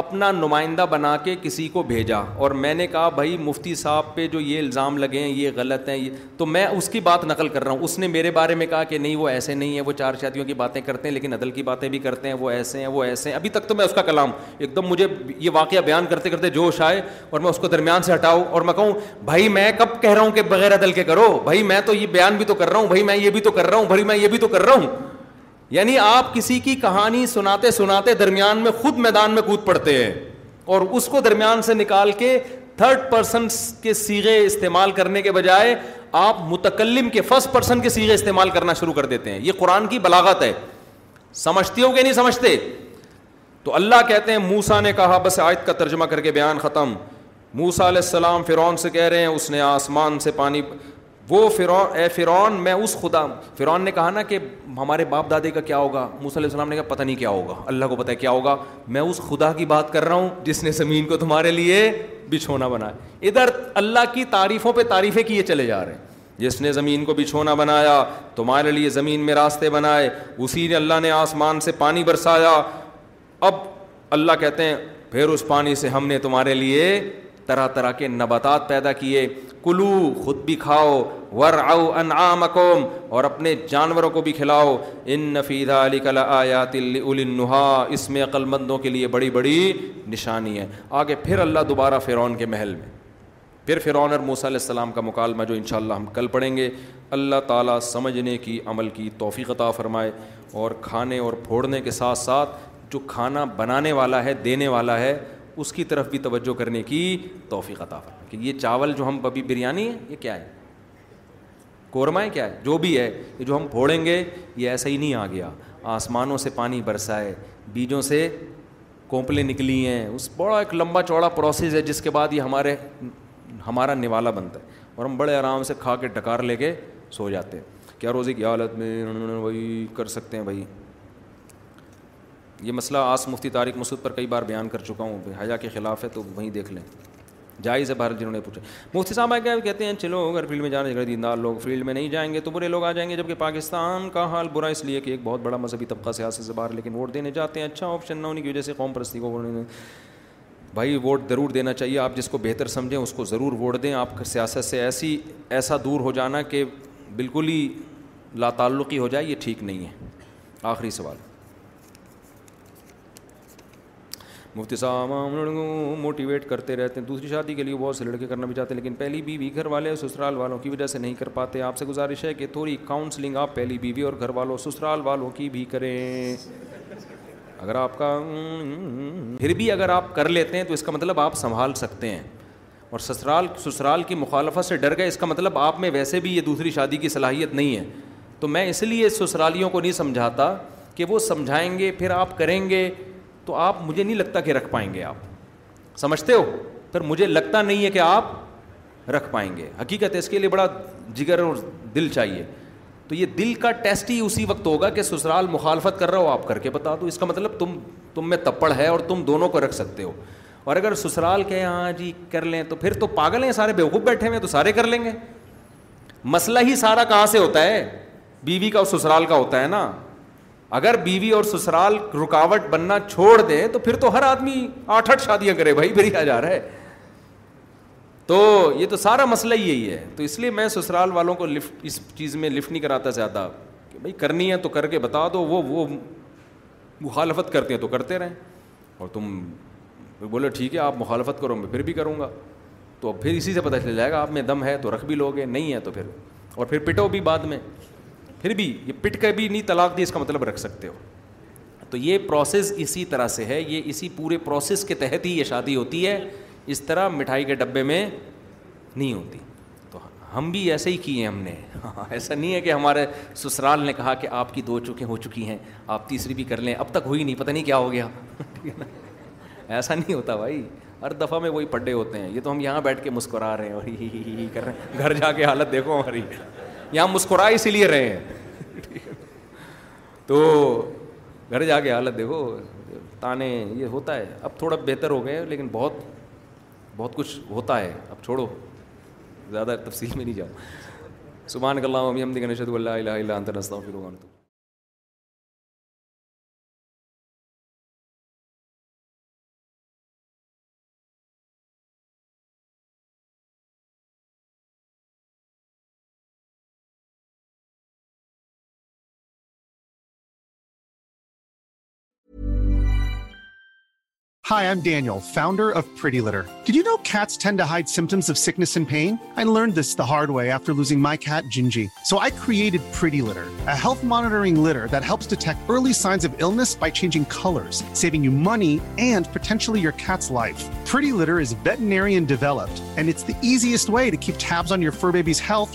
Speaker 5: اپنا نمائندہ بنا کے کسی کو بھیجا اور میں نے کہا بھائی مفتی صاحب پہ جو یہ الزام لگے ہیں یہ غلط ہیں یہ تو میں اس کی بات نقل کر رہا ہوں اس نے میرے بارے میں کہا کہ نہیں وہ ایسے نہیں ہیں وہ چار شادیوں کی باتیں کرتے ہیں لیکن عدل کی باتیں بھی کرتے ہیں وہ ایسے ہیں وہ ایسے ہیں ابھی تک تو میں اس کا کلام ایک دم مجھے یہ واقعہ بیان کرتے کرتے جوش آئے اور میں اس کو درمیان سے ہٹاؤں اور میں کہوں بھائی میں کب کہہ رہا ہوں کہ بغیر عدل کے کرو بھائی میں تو یہ بیان بھی تو کر رہا ہوں بھائی میں یہ بھی تو کر رہا ہوں بھائی میں یہ بھی تو کر رہا ہوں یعنی آپ کسی کی کہانی سناتے سناتے درمیان میں خود میدان میں کود پڑتے ہیں اور اس کو درمیان سے نکال کے تھرڈ پرسن کے سیگے استعمال کرنے کے بجائے آپ متکلم کے فرسٹ پرسن کے سیگے استعمال کرنا شروع کر دیتے ہیں یہ قرآن کی بلاغت ہے سمجھتے ہو کہ نہیں سمجھتے تو اللہ کہتے ہیں موسا نے کہا بس آیت کا ترجمہ کر کے بیان ختم موسا علیہ السلام فرعون سے کہہ رہے ہیں اس نے آسمان سے پانی وہ فرون اے فرعون میں اس خدا فرون نے کہا نا کہ ہمارے باپ دادے کا کیا ہوگا علیہ السلام نے کہا پتہ نہیں کیا ہوگا اللہ کو پتہ ہے کیا ہوگا میں اس خدا کی بات کر رہا ہوں جس نے زمین کو تمہارے لیے بچھونا بنایا ادھر اللہ کی تعریفوں پہ تعریفیں کیے چلے جا رہے ہیں جس نے زمین کو بچھونا بنایا تمہارے لیے زمین میں راستے بنائے اسی نے اللہ نے آسمان سے پانی برسایا اب اللہ کہتے ہیں پھر اس پانی سے ہم نے تمہارے لیے طرح طرح کے نباتات پیدا کیے کلو خود بھی کھاؤ ور او اور اپنے جانوروں کو بھی کھلاؤ ان نفیدہ علی کل آیات النحا اس میں عقل مندوں کے لیے بڑی بڑی نشانی ہے آگے پھر اللہ دوبارہ فرعون کے محل میں پھر فرعون اور موسیٰ علیہ السلام کا مکالمہ جو انشاءاللہ ہم کل پڑھیں گے اللہ تعالیٰ سمجھنے کی عمل کی توفیق عطا فرمائے اور کھانے اور پھوڑنے کے ساتھ ساتھ جو کھانا بنانے والا ہے دینے والا ہے اس کی طرف بھی توجہ کرنے کی توفیق عطا فرمائے کہ یہ چاول جو ہم ابھی بریانی ہے یہ کیا ہے قورمہ ہے کیا ہے جو بھی ہے یہ جو ہم پھوڑیں گے یہ ایسا ہی نہیں آ گیا آسمانوں سے پانی برسا ہے بیجوں سے کونپلیں نکلی ہیں اس بڑا ایک لمبا چوڑا پروسیس ہے جس کے بعد یہ ہمارے ہمارا نوالا بنتا ہے اور ہم بڑے آرام سے کھا کے ڈکار لے کے سو جاتے ہیں کیا روزی کی حالت میں وہی کر سکتے ہیں بھائی یہ مسئلہ آس مفتی طارق مسعود پر کئی بار بیان کر چکا ہوں حیا کے خلاف ہے تو وہیں دیکھ لیں جائز ہے بھارت جنہوں نے پوچھا مفتی صاحب آپ کہتے ہیں چلو اگر فیلڈ میں جانے جگہ دیندار لوگ فیلڈ میں نہیں جائیں گے تو برے لوگ آ جائیں گے جبکہ پاکستان کا حال برا اس لیے کہ ایک بہت بڑا مذہبی طبقہ سیاست سے باہر لیکن ووٹ دینے جاتے ہیں اچھا آپشن نہ ہونے کی وجہ سے قوم پرستی کو نے بھائی ووٹ ضرور دینا چاہیے آپ جس کو بہتر سمجھیں اس کو ضرور ووٹ دیں آپ سیاست سے ایسی ایسا دور ہو جانا کہ بالکل ہی لا تعلقی ہو جائے یہ ٹھیک نہیں ہے آخری سوال مفتی صاحب موٹیویٹ کرتے رہتے ہیں دوسری شادی کے لیے بہت سے لڑکے کرنا بھی چاہتے ہیں لیکن پہلی بیوی گھر والے سسرال والوں کی وجہ سے نہیں کر پاتے آپ سے گزارش ہے کہ تھوڑی کاؤنسلنگ آپ پہلی بیوی اور گھر والوں سسرال والوں کی بھی کریں اگر آپ کا پھر بھی اگر آپ کر لیتے ہیں تو اس کا مطلب آپ سنبھال سکتے ہیں اور سسرال سسرال کی مخالفت سے ڈر گئے اس کا مطلب آپ میں ویسے بھی یہ دوسری شادی کی صلاحیت نہیں ہے تو میں اس لیے سسرالیوں کو نہیں سمجھاتا کہ وہ سمجھائیں گے پھر آپ کریں گے تو آپ مجھے نہیں لگتا کہ رکھ پائیں گے آپ سمجھتے ہو پھر مجھے لگتا نہیں ہے کہ آپ رکھ پائیں گے حقیقت ہے اس کے لیے بڑا جگر اور دل چاہیے تو یہ دل کا ٹیسٹ ہی اسی وقت ہوگا کہ سسرال مخالفت کر رہا ہو آپ کر کے بتا دو اس کا مطلب تم تم میں تپڑ ہے اور تم دونوں کو رکھ سکتے ہو اور اگر سسرال کہ ہاں جی کر لیں تو پھر تو پاگل ہیں سارے بیوقوف بیٹھے ہوئے تو سارے کر لیں گے مسئلہ ہی سارا کہاں سے ہوتا ہے بیوی کا اور سسرال کا ہوتا ہے نا اگر بیوی اور سسرال رکاوٹ بننا چھوڑ دیں تو پھر تو ہر آدمی آٹھ آٹھ شادیاں کرے بھائی آ جا رہا ہے تو یہ تو سارا مسئلہ ہی یہی ہے تو اس لیے میں سسرال والوں کو لفٹ اس چیز میں لفٹ نہیں کراتا زیادہ کہ بھائی کرنی ہے تو کر کے بتا دو وہ وہ مخالفت کرتے ہیں تو کرتے رہیں اور تم بولو ٹھیک ہے آپ مخالفت کرو میں پھر بھی کروں گا تو اب پھر اسی سے پتہ چل جائے گا آپ میں دم ہے تو رکھ بھی لوگے نہیں ہے تو پھر اور پھر پٹو بھی بعد میں پھر بھی یہ پٹ کے بھی نہیں طلاق دی اس کا مطلب رکھ سکتے ہو تو یہ پروسیس اسی طرح سے ہے یہ اسی پورے پروسیس کے تحت ہی یہ شادی ہوتی ہے اس طرح مٹھائی کے ڈبے میں نہیں ہوتی تو ہم بھی ایسے ہی کیے ہم نے ایسا نہیں ہے کہ ہمارے سسرال نے کہا کہ آپ کی دو چوکیں ہو چکی ہیں آپ تیسری بھی کر لیں اب تک ہوئی نہیں پتہ نہیں کیا ہو گیا ٹھیک ہے نا ایسا نہیں ہوتا بھائی ہر دفعہ میں وہی پڈے ہوتے ہیں یہ تو ہم یہاں بیٹھ کے مسکرا رہے ہیں اور ہی ہی ہی کر رہے ہیں گھر جا کے حالت دیکھو ہماری یہاں مسکرا اسی لیے رہے ہیں تو گھر جا کے حالت دیکھو تانے یہ ہوتا ہے اب تھوڑا بہتر ہو گئے لیکن بہت بہت کچھ ہوتا ہے اب چھوڑو زیادہ تفصیل میں نہیں جاؤ سبحان اللہ ہم ہم گنیشت اللہ اللہ اللہ انت نستا ہوں پھر
Speaker 6: Hi, I'm Daniel, founder of Pretty Litter. Did you know cats tend to hide symptoms of sickness and pain? I learned this the hard way after losing my cat, Gingy. So I created Pretty Litter, a health monitoring litter that helps detect early signs of illness by changing colors, saving you money and potentially your cat's life. Pretty Litter is veterinarian developed, and it's the easiest way to keep tabs on your fur baby's health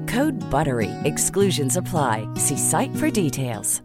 Speaker 1: کورڈ بر وی ایگسنس افلائی see site for details